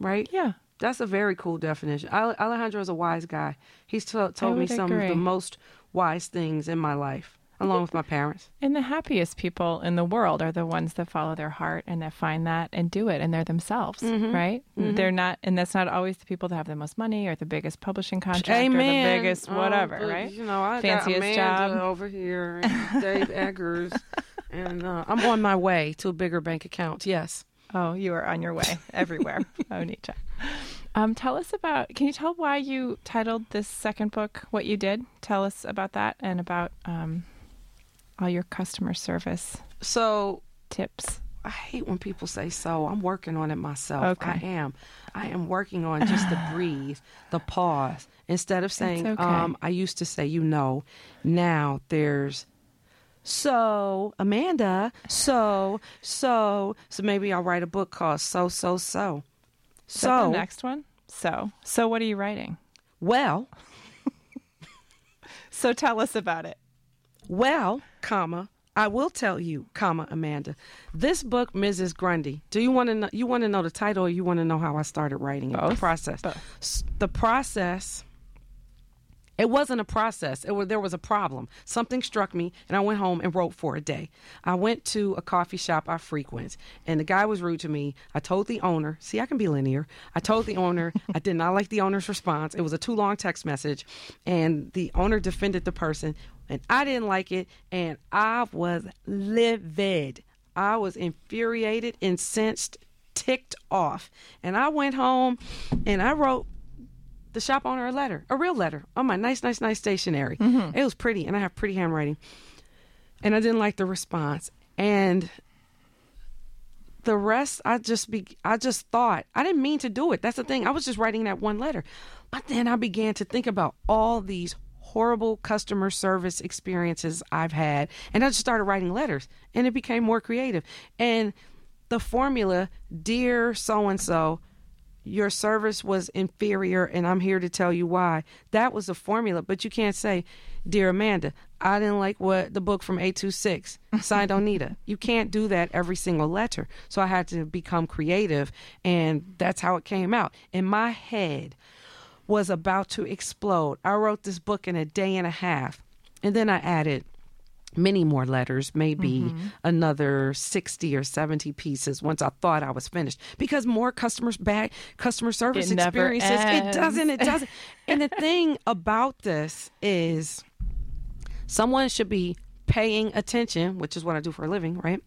S4: right?
S3: Yeah.
S4: That's a very cool definition. Alejandro is a wise guy. He's to- told me some of the most wise things in my life, along with my parents.
S3: And the happiest people in the world are the ones that follow their heart and that find that and do it and they're themselves,
S4: Mm-hmm.
S3: right? They're not and that's not always the people that have the most money or the biggest publishing contract or the biggest
S4: Oh,
S3: whatever,
S4: but,
S3: right?
S4: You know, I
S3: Fanciest
S4: got Amanda
S3: job.
S4: over here, and Dave Eggers, and uh, I'm on my way to a bigger bank account. Yes.
S3: Oh, you are on your way everywhere. oh, Nietzsche. Um, tell us about. Can you tell why you titled this second book "What You Did"? Tell us about that and about um, all your customer service
S4: So
S3: tips.
S4: I hate when people say so. I'm working on it myself.
S3: Okay.
S4: I am. I am working on just the breathe, the pause. Instead of saying,
S3: okay.
S4: um, I used to say, you know, now there's so Amanda, so, so, so maybe I'll write a book called So, So, So. So,
S3: the next one. So, so what are you writing?
S4: well,
S3: So tell us about it.
S4: Well, comma, I will tell you, comma, Amanda. This book, Mrs. Grundy. Do you want to know? You want to know the title, or you want to know how I started writing it? The process.
S3: Both.
S4: The process. It wasn't a process. It was there was a problem. Something struck me, and I went home and wrote for a day. I went to a coffee shop I frequent, and the guy was rude to me. I told the owner, "See, I can be linear." I told the owner I did not like the owner's response. It was a too long text message, and the owner defended the person, and I didn't like it, and I was livid. I was infuriated, incensed, ticked off, and I went home, and I wrote the shop owner a letter, a real letter, on my nice, nice, nice stationery. Mm-hmm. It was pretty, and I have pretty handwriting. And I didn't like the response. And the rest, I just be, I just thought I didn't mean to do it. That's the thing. I was just writing that one letter, but then I began to think about all these horrible customer service experiences I've had, and I just started writing letters, and it became more creative. And the formula, dear so and so, your service was inferior and I'm here to tell you why. That was the formula, but you can't say, Dear Amanda, I didn't like what the book from 826 signed Onita. You can't do that every single letter. So I had to become creative and that's how it came out. And my head was about to explode. I wrote this book in a day and a half. And then I added many more letters, maybe mm-hmm. another 60 or 70 pieces once I thought I was finished. Because more customers back customer service
S3: It
S4: experiences it doesn't it doesn't. And the thing about this is someone should be paying attention which is what I do for a living right?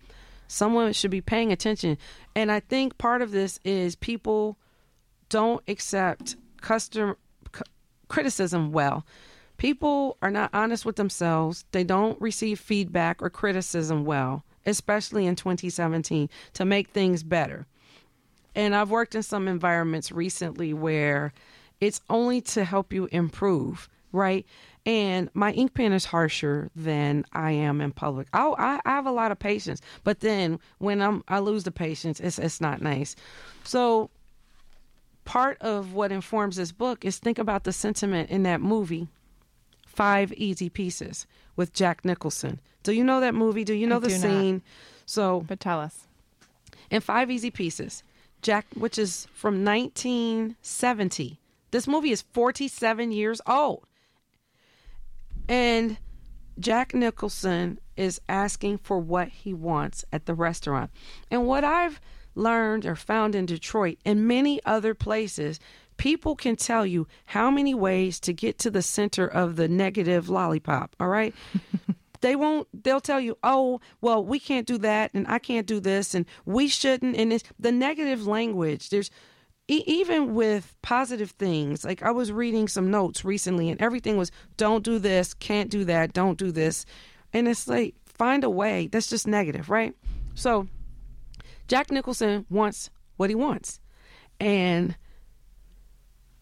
S4: Someone should be paying attention. And I think part of this is people don't accept customer c- criticism well. People are not honest with themselves. They don't receive feedback or criticism well, especially in 2017 to make things better. And I've worked in some environments recently where it's only to help you improve, right? And my ink pen is harsher than I am in public. I, I, I have a lot of patience, but then when I'm I lose the patience, it's it's not nice. So part of what informs this book is think about the sentiment in that movie, Five Easy Pieces, with Jack Nicholson. Do you know that movie? Do you know
S3: I
S4: the
S3: do not.
S4: scene? So
S3: But tell us.
S4: in Five Easy Pieces, Jack, which is from 1970. This movie is 47 years old. And Jack Nicholson is asking for what he wants at the restaurant. And what I've learned or found in Detroit and many other places, people can tell you how many ways to get to the center of the negative lollipop, all right? they won't they'll tell you oh well we can't do that and i can't do this and we shouldn't and it's the negative language there's e- even with positive things like i was reading some notes recently and everything was don't do this can't do that don't do this and it's like find a way that's just negative right so jack nicholson wants what he wants and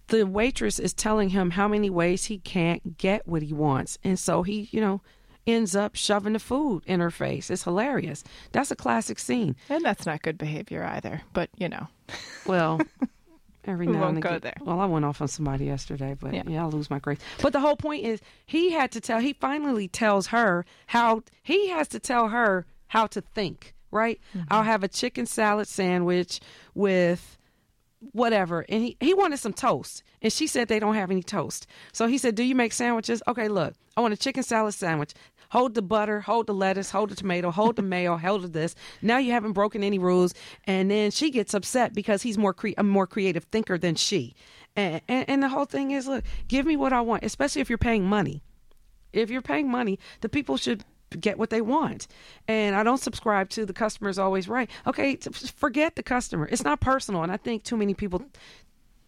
S4: the waitress is telling him how many ways he can't get what he wants. And so he, you know, ends up shoving the food in her face. It's hilarious. That's a classic scene.
S3: And that's not good behavior either. But you know,
S4: Well, every now and
S3: go
S4: again.
S3: there.
S4: Well, I went off on somebody yesterday, but
S3: Yeah.
S4: yeah. I lose my grace. But the whole point is he had to tell, he finally tells her how, he has to tell her how to think, right?
S3: Mm-hmm.
S4: I'll have a chicken salad sandwich with whatever. And he, he wanted some toast. And she said they don't have any toast. So he said do you make sandwiches? Okay look i want a chicken salad sandwich. Hold the butter hold the lettuce hold the tomato hold the mayo hold this. Now you haven't broken any rules. And then she gets upset because he's more cre- a more creative thinker than she. And, and and the whole thing is look give me what i want especially if you're paying money. If you're paying money, the people should get what they want. And I don't subscribe to the customer is always right. Okay, forget the customer. It's not personal. And I think too many people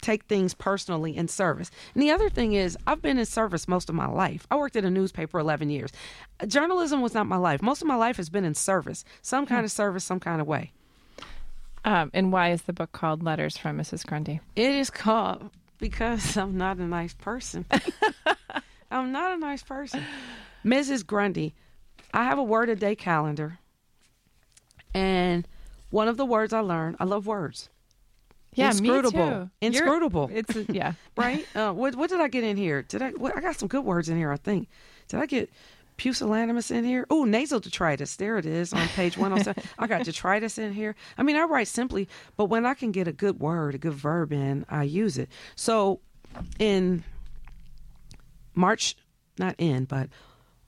S4: take things personally in service. And the other thing is, I've been in service most of my life. I worked at a newspaper 11 years. Journalism was not my life. Most of my life has been in service, some kind of service, some kind of way.
S3: um, and why is the book called Letters from Mrs. Grundy?
S4: It is called because I'm not a nice person. I'm not a nice person. Mrs. Grundy, I have a word a day calendar. And one of the words I learned, I love words.
S3: Yeah,
S4: Inscrutable.
S3: me too. You're-
S4: Inscrutable.
S3: It's yeah.
S4: Right? uh, what what did I get in here? Did I what, I got some good words in here, I think. Did I get pusillanimous in here? Oh, nasal detritus. There it is on page 107. I got detritus in here. I mean, I write simply, but when I can get a good word, a good verb in, I use it. So in March, not in, but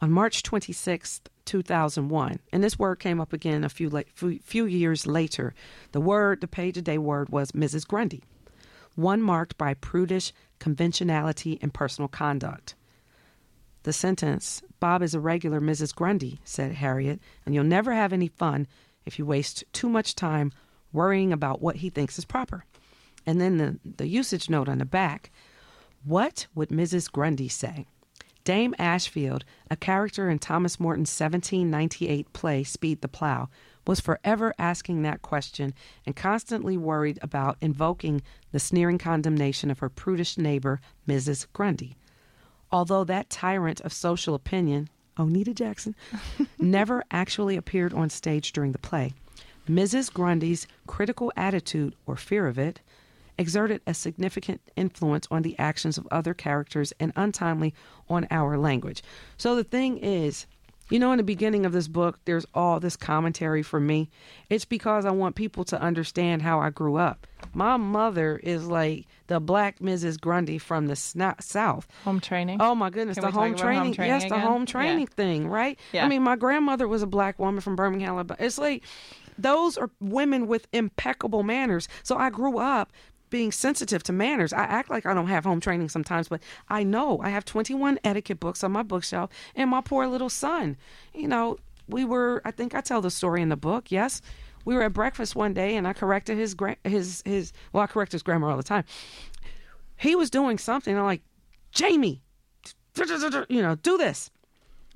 S4: on March 26, 2001, and this word came up again a few, la- few, years later. The word, the page a day word was Mrs. Grundy, one marked by prudish conventionality and personal conduct. The sentence, Bob is a regular Mrs. Grundy, said Harriet, and you'll never have any fun if you waste too much time worrying about what he thinks is proper. And then the, the usage note on the back, what would Mrs. Grundy say? Dame Ashfield, a character in Thomas Morton's 1798 play Speed the Plow, was forever asking that question and constantly worried about invoking the sneering condemnation of her prudish neighbor, Mrs. Grundy. Although that tyrant of social opinion, Onita Jackson, never actually appeared on stage during the play, Mrs. Grundy's critical attitude, or fear of it, exerted a significant influence on the actions of other characters and untimely on our language. So the thing is, you know, in the beginning of this book, there's all this commentary for me. It's because I want people to understand how I grew up. My mother is like the black Mrs. Grundy from the sna- South.
S3: Home training.
S4: Oh my goodness,
S3: Can
S4: the home training.
S3: home training
S4: yes, the
S3: again?
S4: home
S3: Yeah.
S4: training thing, right?
S3: Yeah.
S4: I mean, my grandmother was a black woman from Birmingham, Alabama. It's like those are women with impeccable manners. So I grew up being sensitive to manners. I act like I don't have home training sometimes, but I know I have 21 etiquette books on my bookshelf and my poor little son. You know, we were I think I tell the story in the book. Yes. We were at breakfast one day and I corrected his gra- his his well, I correct his grammar all the time. He was doing something. I'm like, "Jamie, you know, do this."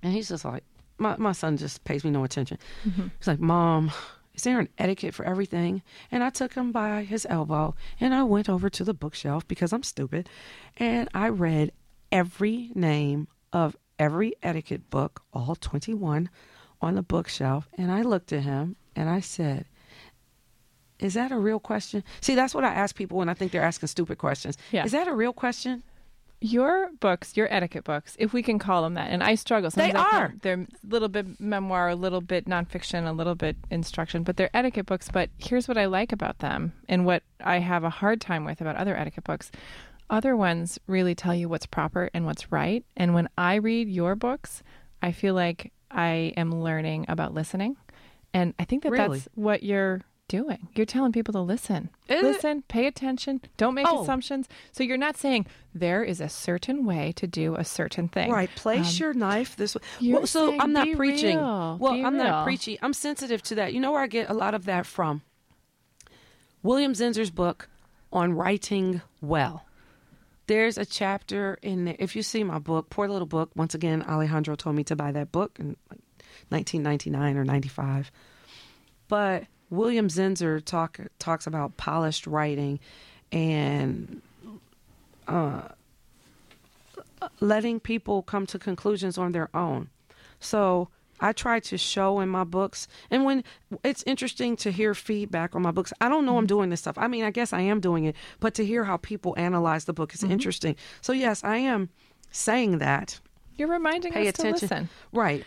S4: And he's just like, my, my son just pays me no attention. Mm-hmm. He's like, Mom, is there an etiquette for everything? And I took him by his elbow and I went over to the bookshelf because I'm stupid. And I read every name of every etiquette book, all 21, on the bookshelf. And I looked at him and I said, Is that a real question? See, that's what I ask people when I think they're asking stupid questions.
S3: Yeah.
S4: Is that a real question?
S3: Your books, your etiquette books, if we can call them that, and I struggle.
S4: They
S3: Sometimes call-
S4: are.
S3: They're a little bit memoir, a little bit nonfiction, a little bit instruction, but they're etiquette books. But here's what I like about them, and what I have a hard time with about other etiquette books. Other ones really tell you what's proper and what's right. And when I read your books, I feel like I am learning about listening. And I think that
S4: Really?
S3: that's what your doing. You're telling people to listen.
S4: Is it?
S3: listen, pay attention, don't make
S4: Oh.
S3: assumptions. So you're not saying there is a certain way to do a certain thing.
S4: Right. Place um, your knife this way. Well, so I'm not preaching.
S3: real.
S4: Well,
S3: Be
S4: I'm
S3: real.
S4: not preaching. I'm sensitive to that. You know where I get a lot of that from? William Zinsser's book on writing well. There's a chapter in there. If you see my book, poor little book. Once again, Alejandro told me to buy that book in like 1999 or 95. But William Zinsser talk talks about polished writing and uh, letting people come to conclusions on their own. So I try to show in my books, and when it's interesting to hear feedback on my books, I don't know I'm mm-hmm. doing this stuff. I mean, I guess I am doing it, but to hear how people analyze the book is mm-hmm. interesting. So yes, I am saying that.
S3: You're reminding
S4: Pay
S3: us to listen.
S4: right,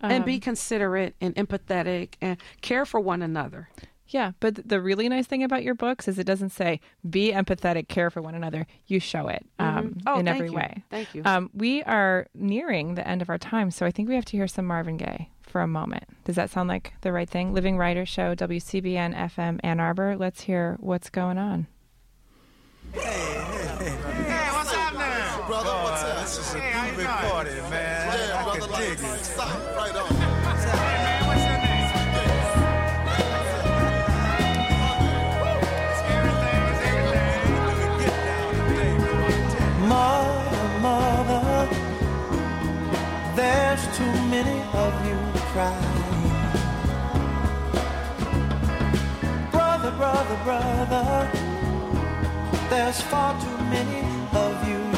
S4: and be considerate and empathetic and care for one another.
S3: Yeah, but the really nice thing about your books is it doesn't say be empathetic, care for one another. You show it um,
S4: Oh,
S3: in
S4: thank
S3: every
S4: you.
S3: way.
S4: Thank you.
S3: Um, we are nearing the end of our time, so I think we have to hear some Marvin Gaye for a moment. Does that sound like the right thing? Living Writer Show, WCBN FM Ann Arbor. Let's hear what's going on.
S6: Brother, what's up? This is a groovy party, man. Yeah, I can dig it. Stop right on.
S5: Mother, mother, there's too many of you crying. Brother, brother, brother, there's far too many of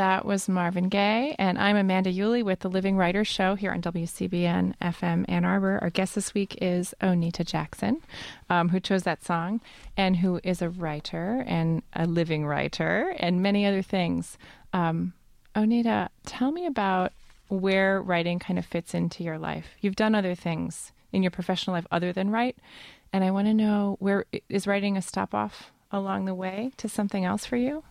S3: That was Marvin Gaye, and I'm Amanda Uhle with the Living Writers Show here on WCBN FM Ann Arbor. Our guest this week is Onita Jackson, um, who chose that song and who is a writer and a living writer and many other things. Um, Onita, tell me about where writing kind of fits into your life. You've done other things in your professional life other than write, and I want to know where is writing a stop off along the way to something else for you?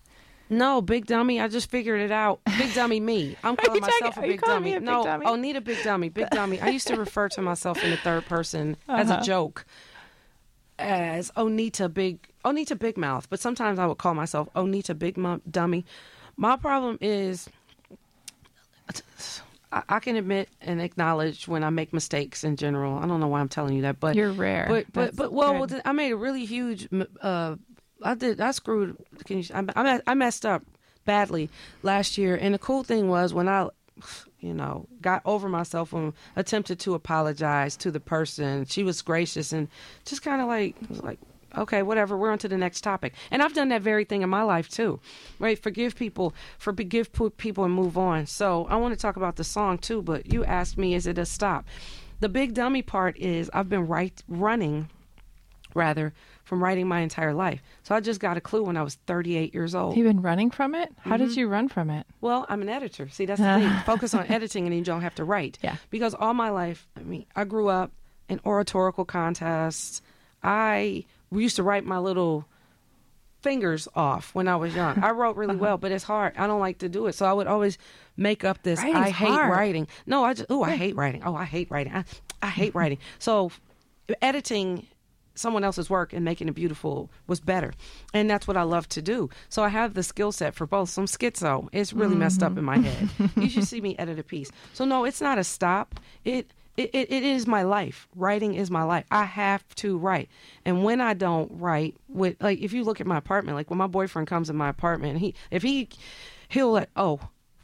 S4: No, big dummy. I just figured it out. Big dummy, me. I'm calling
S3: talking-
S4: myself a big dummy.
S3: a big
S4: no,
S3: dummy?
S4: oh, need a big dummy. Big dummy. I used to refer to myself in the third person as
S3: Uh-huh.
S4: a joke, as Onita Big Onita Big Mouth. But sometimes I would call myself Onita Big Dummy. My problem is. I I can admit and acknowledge when I make mistakes in general. I don't know why I'm telling you that, but
S3: You're rare.
S4: But but
S3: That's
S4: but well, well, I made a really huge. Uh, I did. I screwed. Can you? I, I messed up badly last year, and the cool thing was when I, you know, got over myself and attempted to apologize to the person. She was gracious and just kind of like was like. Okay, whatever. We're on to the next topic, and I've done that very thing in my life too, right? Forgive people, forgive people, and move on. So I want to talk about the song too, but you asked me, is it a stop? The big dummy part is I've been right running rather from writing my entire life. So I just got a clue when I was 38 years old.
S3: You've been running from it? How
S4: Mm-hmm.
S3: did you run from it?
S4: Well, I'm an editor. See, that's the thing. Focus on editing and you don't have to write.
S3: Yeah.
S4: Because all my life, I mean, I grew up in oratorical contests. I used to write my little fingers off when I was young. I wrote really well, but it's hard. I don't like to do it. So I would always make up this
S3: Writing's
S4: I hate
S3: hard.
S4: writing. No, I just oh, I hate writing. Oh, I hate writing. I, I hate writing. So editing someone else's work and making it beautiful was better. And that's what I love to do. So I have the skill set for both. So I'm schizo. It's really messed up in my head. you should see me edit a piece. So no, it's not a stop. It it, it, it is my life. Writing is my life. I have to write. And when I don't write with like if you look at my apartment, like when my boyfriend comes in my apartment, he if he he'll like, oh,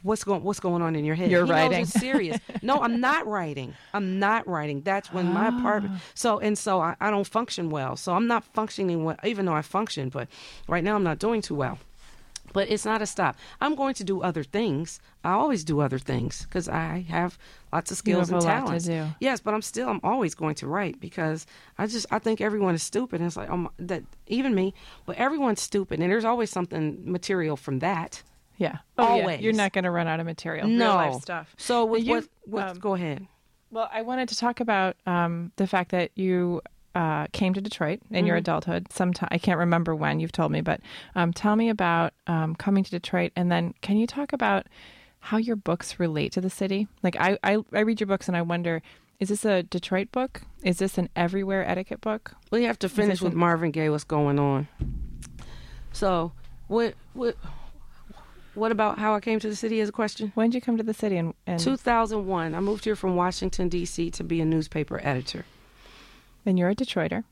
S4: what's going what's going on in your head?
S3: You're
S4: he
S3: writing.
S4: Knows it's serious. no, I'm not writing. I'm not writing. That's when my apartment. So and so I, I don't function well. So I'm not functioning well, even though I function. But right now I'm not doing too well. But it's not a stop. I'm going to do other things. I always do other things because I have lots of skills
S3: have
S4: and
S3: a lot to
S4: talents.
S3: do.
S4: Yes, but I'm still I'm always going to write because I just I think everyone is stupid. And it's like um, that even me, but everyone's stupid, and there's always something material from that.
S3: Yeah. Oh, yeah.
S4: Always.
S3: You're not going to run out of material.
S4: no
S3: Real life stuff.
S4: So with
S3: You-
S4: what? what
S3: um,
S4: go ahead.
S3: Well, I wanted to talk about um, the fact that you uh, came to Detroit in your adulthood. Sometime I can't remember when you've told me, but um, tell me about um, coming to Detroit, and then can you talk about how your books relate to the city? Like I, I, I read your books and I wonder, is this a Detroit book? Is this an everywhere etiquette book?
S4: We have to finish with
S3: an-
S4: Marvin Gaye. What's going on? So what? What? What about how I came to the city? As a question.
S3: When did you come to the city? And, and
S4: 2001. I moved here from Washington D.C. to be a newspaper editor.
S3: and you're a Detroiter.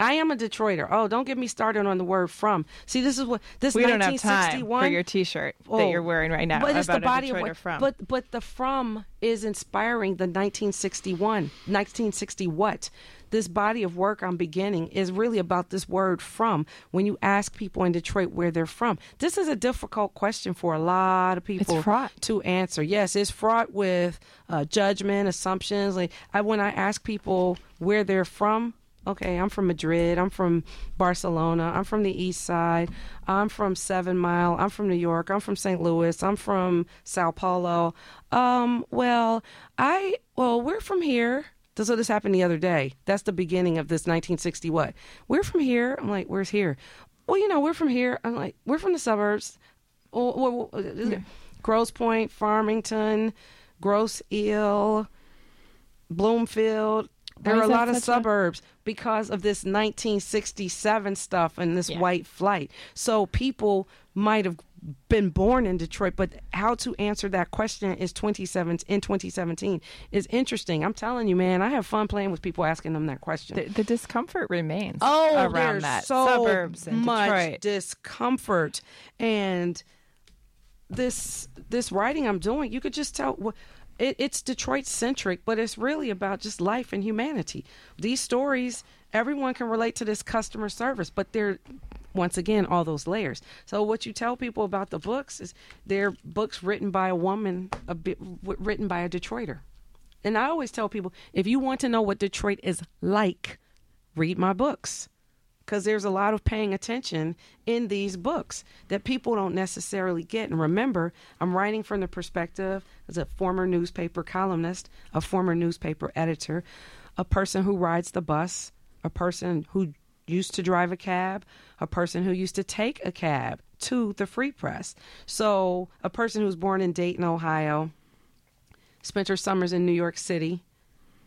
S4: I am a Detroiter. Oh, don't get me started on the word "from." See, this is what this
S3: We don't have time
S4: 1961
S3: for your T-shirt that
S4: Oh,
S3: you're wearing right now.
S4: But it's the body of what.
S3: from.
S4: But but the from is inspiring the 1961, 1960 what. This body of work I'm beginning is really about this word from. When you ask people in Detroit where they're from, this is a difficult question for a lot of people to answer. Yes, it's fraught with uh, judgment, assumptions. Like I, when I ask people where they're from, okay, I'm from Madrid. I'm from Barcelona. I'm from the East Side. I'm from Seven Mile. I'm from New York. I'm from St. Louis. I'm from Sao Paulo. Um, well, I well, we're from here. So this happened the other day. That's the beginning of this 1960 what? We're from here. I'm like, where's here? Well, you know, we're from here. I'm like, we're from the suburbs. Oh, well, well, uh, Grosse Pointe, Farmington, Grosse Ile, Bloomfield. There
S3: Why
S4: are a lot of
S3: such a-
S4: suburbs because of this 1967 stuff and this white flight. So people might have been born in Detroit, but how to answer that question is 27 in 2017 is interesting. I'm telling you, man, I have fun playing with people asking them that question.
S3: the, the discomfort remains
S4: Oh,
S3: around that
S4: so
S3: suburbs and
S4: much
S3: Detroit.
S4: discomfort, and this this writing I'm doing, you could just tell wh- it, it's Detroit centric, but it's really about just life and humanity. These stories, everyone can relate to this customer service, but they're once again all those layers. So what you tell people about the books is they're books written by a woman, a bit written by a Detroiter. And I always tell people if you want to know what Detroit is like, read my books because there's a lot of paying attention in these books that people don't necessarily get. And remember, I'm writing from the perspective as a former newspaper columnist, a former newspaper editor, a person who rides the bus, a person who used to drive a cab, a person who used to take a cab to the free press. So, a person who was born in Dayton, Ohio, spent her summers in New York City,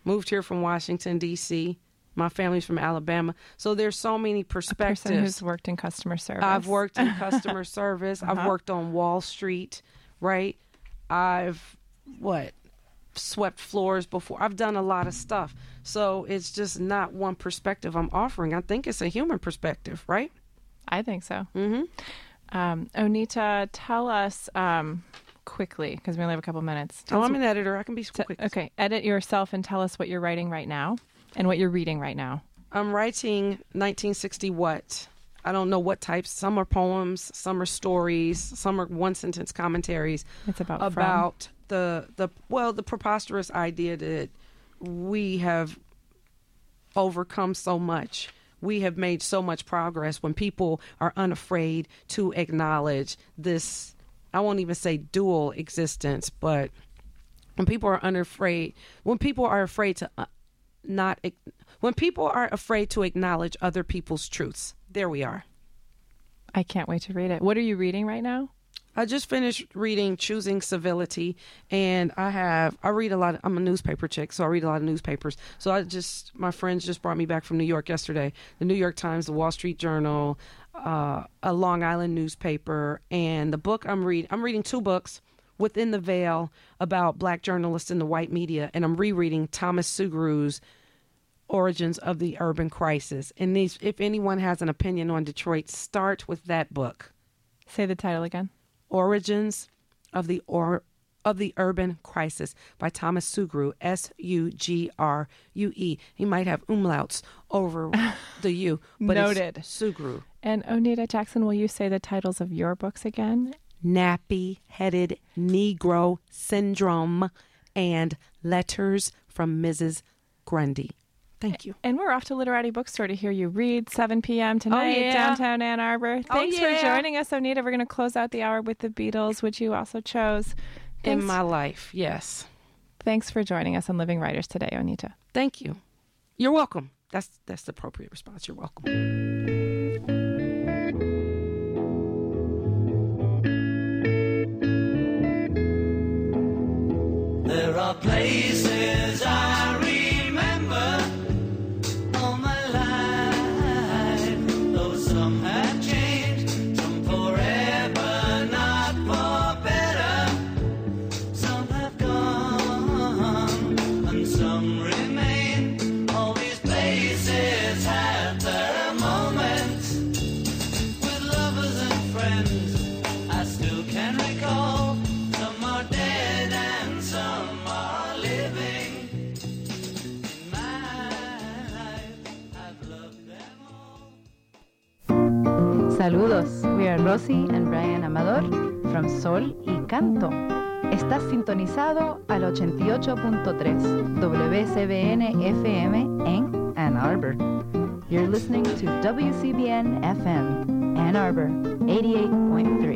S4: moved here from Washington, D.C. My family's from Alabama. So there's so many
S3: a
S4: perspectives.
S3: person who's worked in customer service.
S4: I've worked in customer service.
S3: Uh-huh.
S4: I've worked on Wall Street, right? I've what swept floors before. I've done a lot of stuff. So it's just not one perspective I'm offering. I think it's a human perspective, right?
S3: I think so. Mm-hmm. Um, Onita, tell us um, quickly because we only have a couple minutes. Tell
S4: Oh, I'm an editor. I can be quick.
S3: okay. Edit yourself and tell us what you're writing right now and what you're reading right now.
S4: I'm writing 1960 what? I don't know what types. Some are poems, some are stories, some are one sentence commentaries.
S3: It's about from.
S4: about the the well the preposterous idea that we have overcome so much we have made so much progress when people are unafraid to acknowledge this i won't even say dual existence but when people are unafraid when people are afraid to uh, not when people are afraid to acknowledge other people's truths there we are
S3: I can't wait to read it. What are you reading right now?
S4: I just finished reading Choosing Civility, and I have I read a lot. Of, I'm a newspaper chick, so I read a lot of newspapers. So I just my friends just brought me back from New York yesterday. The New York Times, the Wall Street Journal, uh, a Long Island newspaper, and the book I'm reading. I'm reading two books within the veil about black journalists in the white media, and I'm rereading Thomas Sugrue's Origins of the Urban Crisis. And these, if anyone has an opinion on Detroit, start with that book.
S3: Say the title again.
S4: Origins of the or of the Urban Crisis by Thomas Sugrue, S U G R U E. He might have umlauts over the U, but
S3: Noted.
S4: it's Sugrue.
S3: And Onita Jackson, will you say the titles of your books again?
S4: Nappy Headed Negro Syndrome and Letters from Mrs. Grundy. Thank you.
S3: And we're off to Literati Bookstore to hear you read 7 p.m. Oh, tonight,
S4: yeah.
S3: downtown Ann Arbor.
S4: Oh,
S3: Thanks for joining us, Onita. We're going to close out the hour with the Beatles, which you also chose. Thanks,
S4: In my life, yes.
S3: thanks for joining us on Living Writers today, Onita.
S4: Thank you. You're welcome. That's that's the appropriate response. You're welcome.
S7: There
S8: Saludos, we are Rosy and Brian Amador from Sol y Canto. Estás sintonizado al 88.3 WCBN FM en Ann Arbor. You're listening to WCBN FM, Ann Arbor 88.3.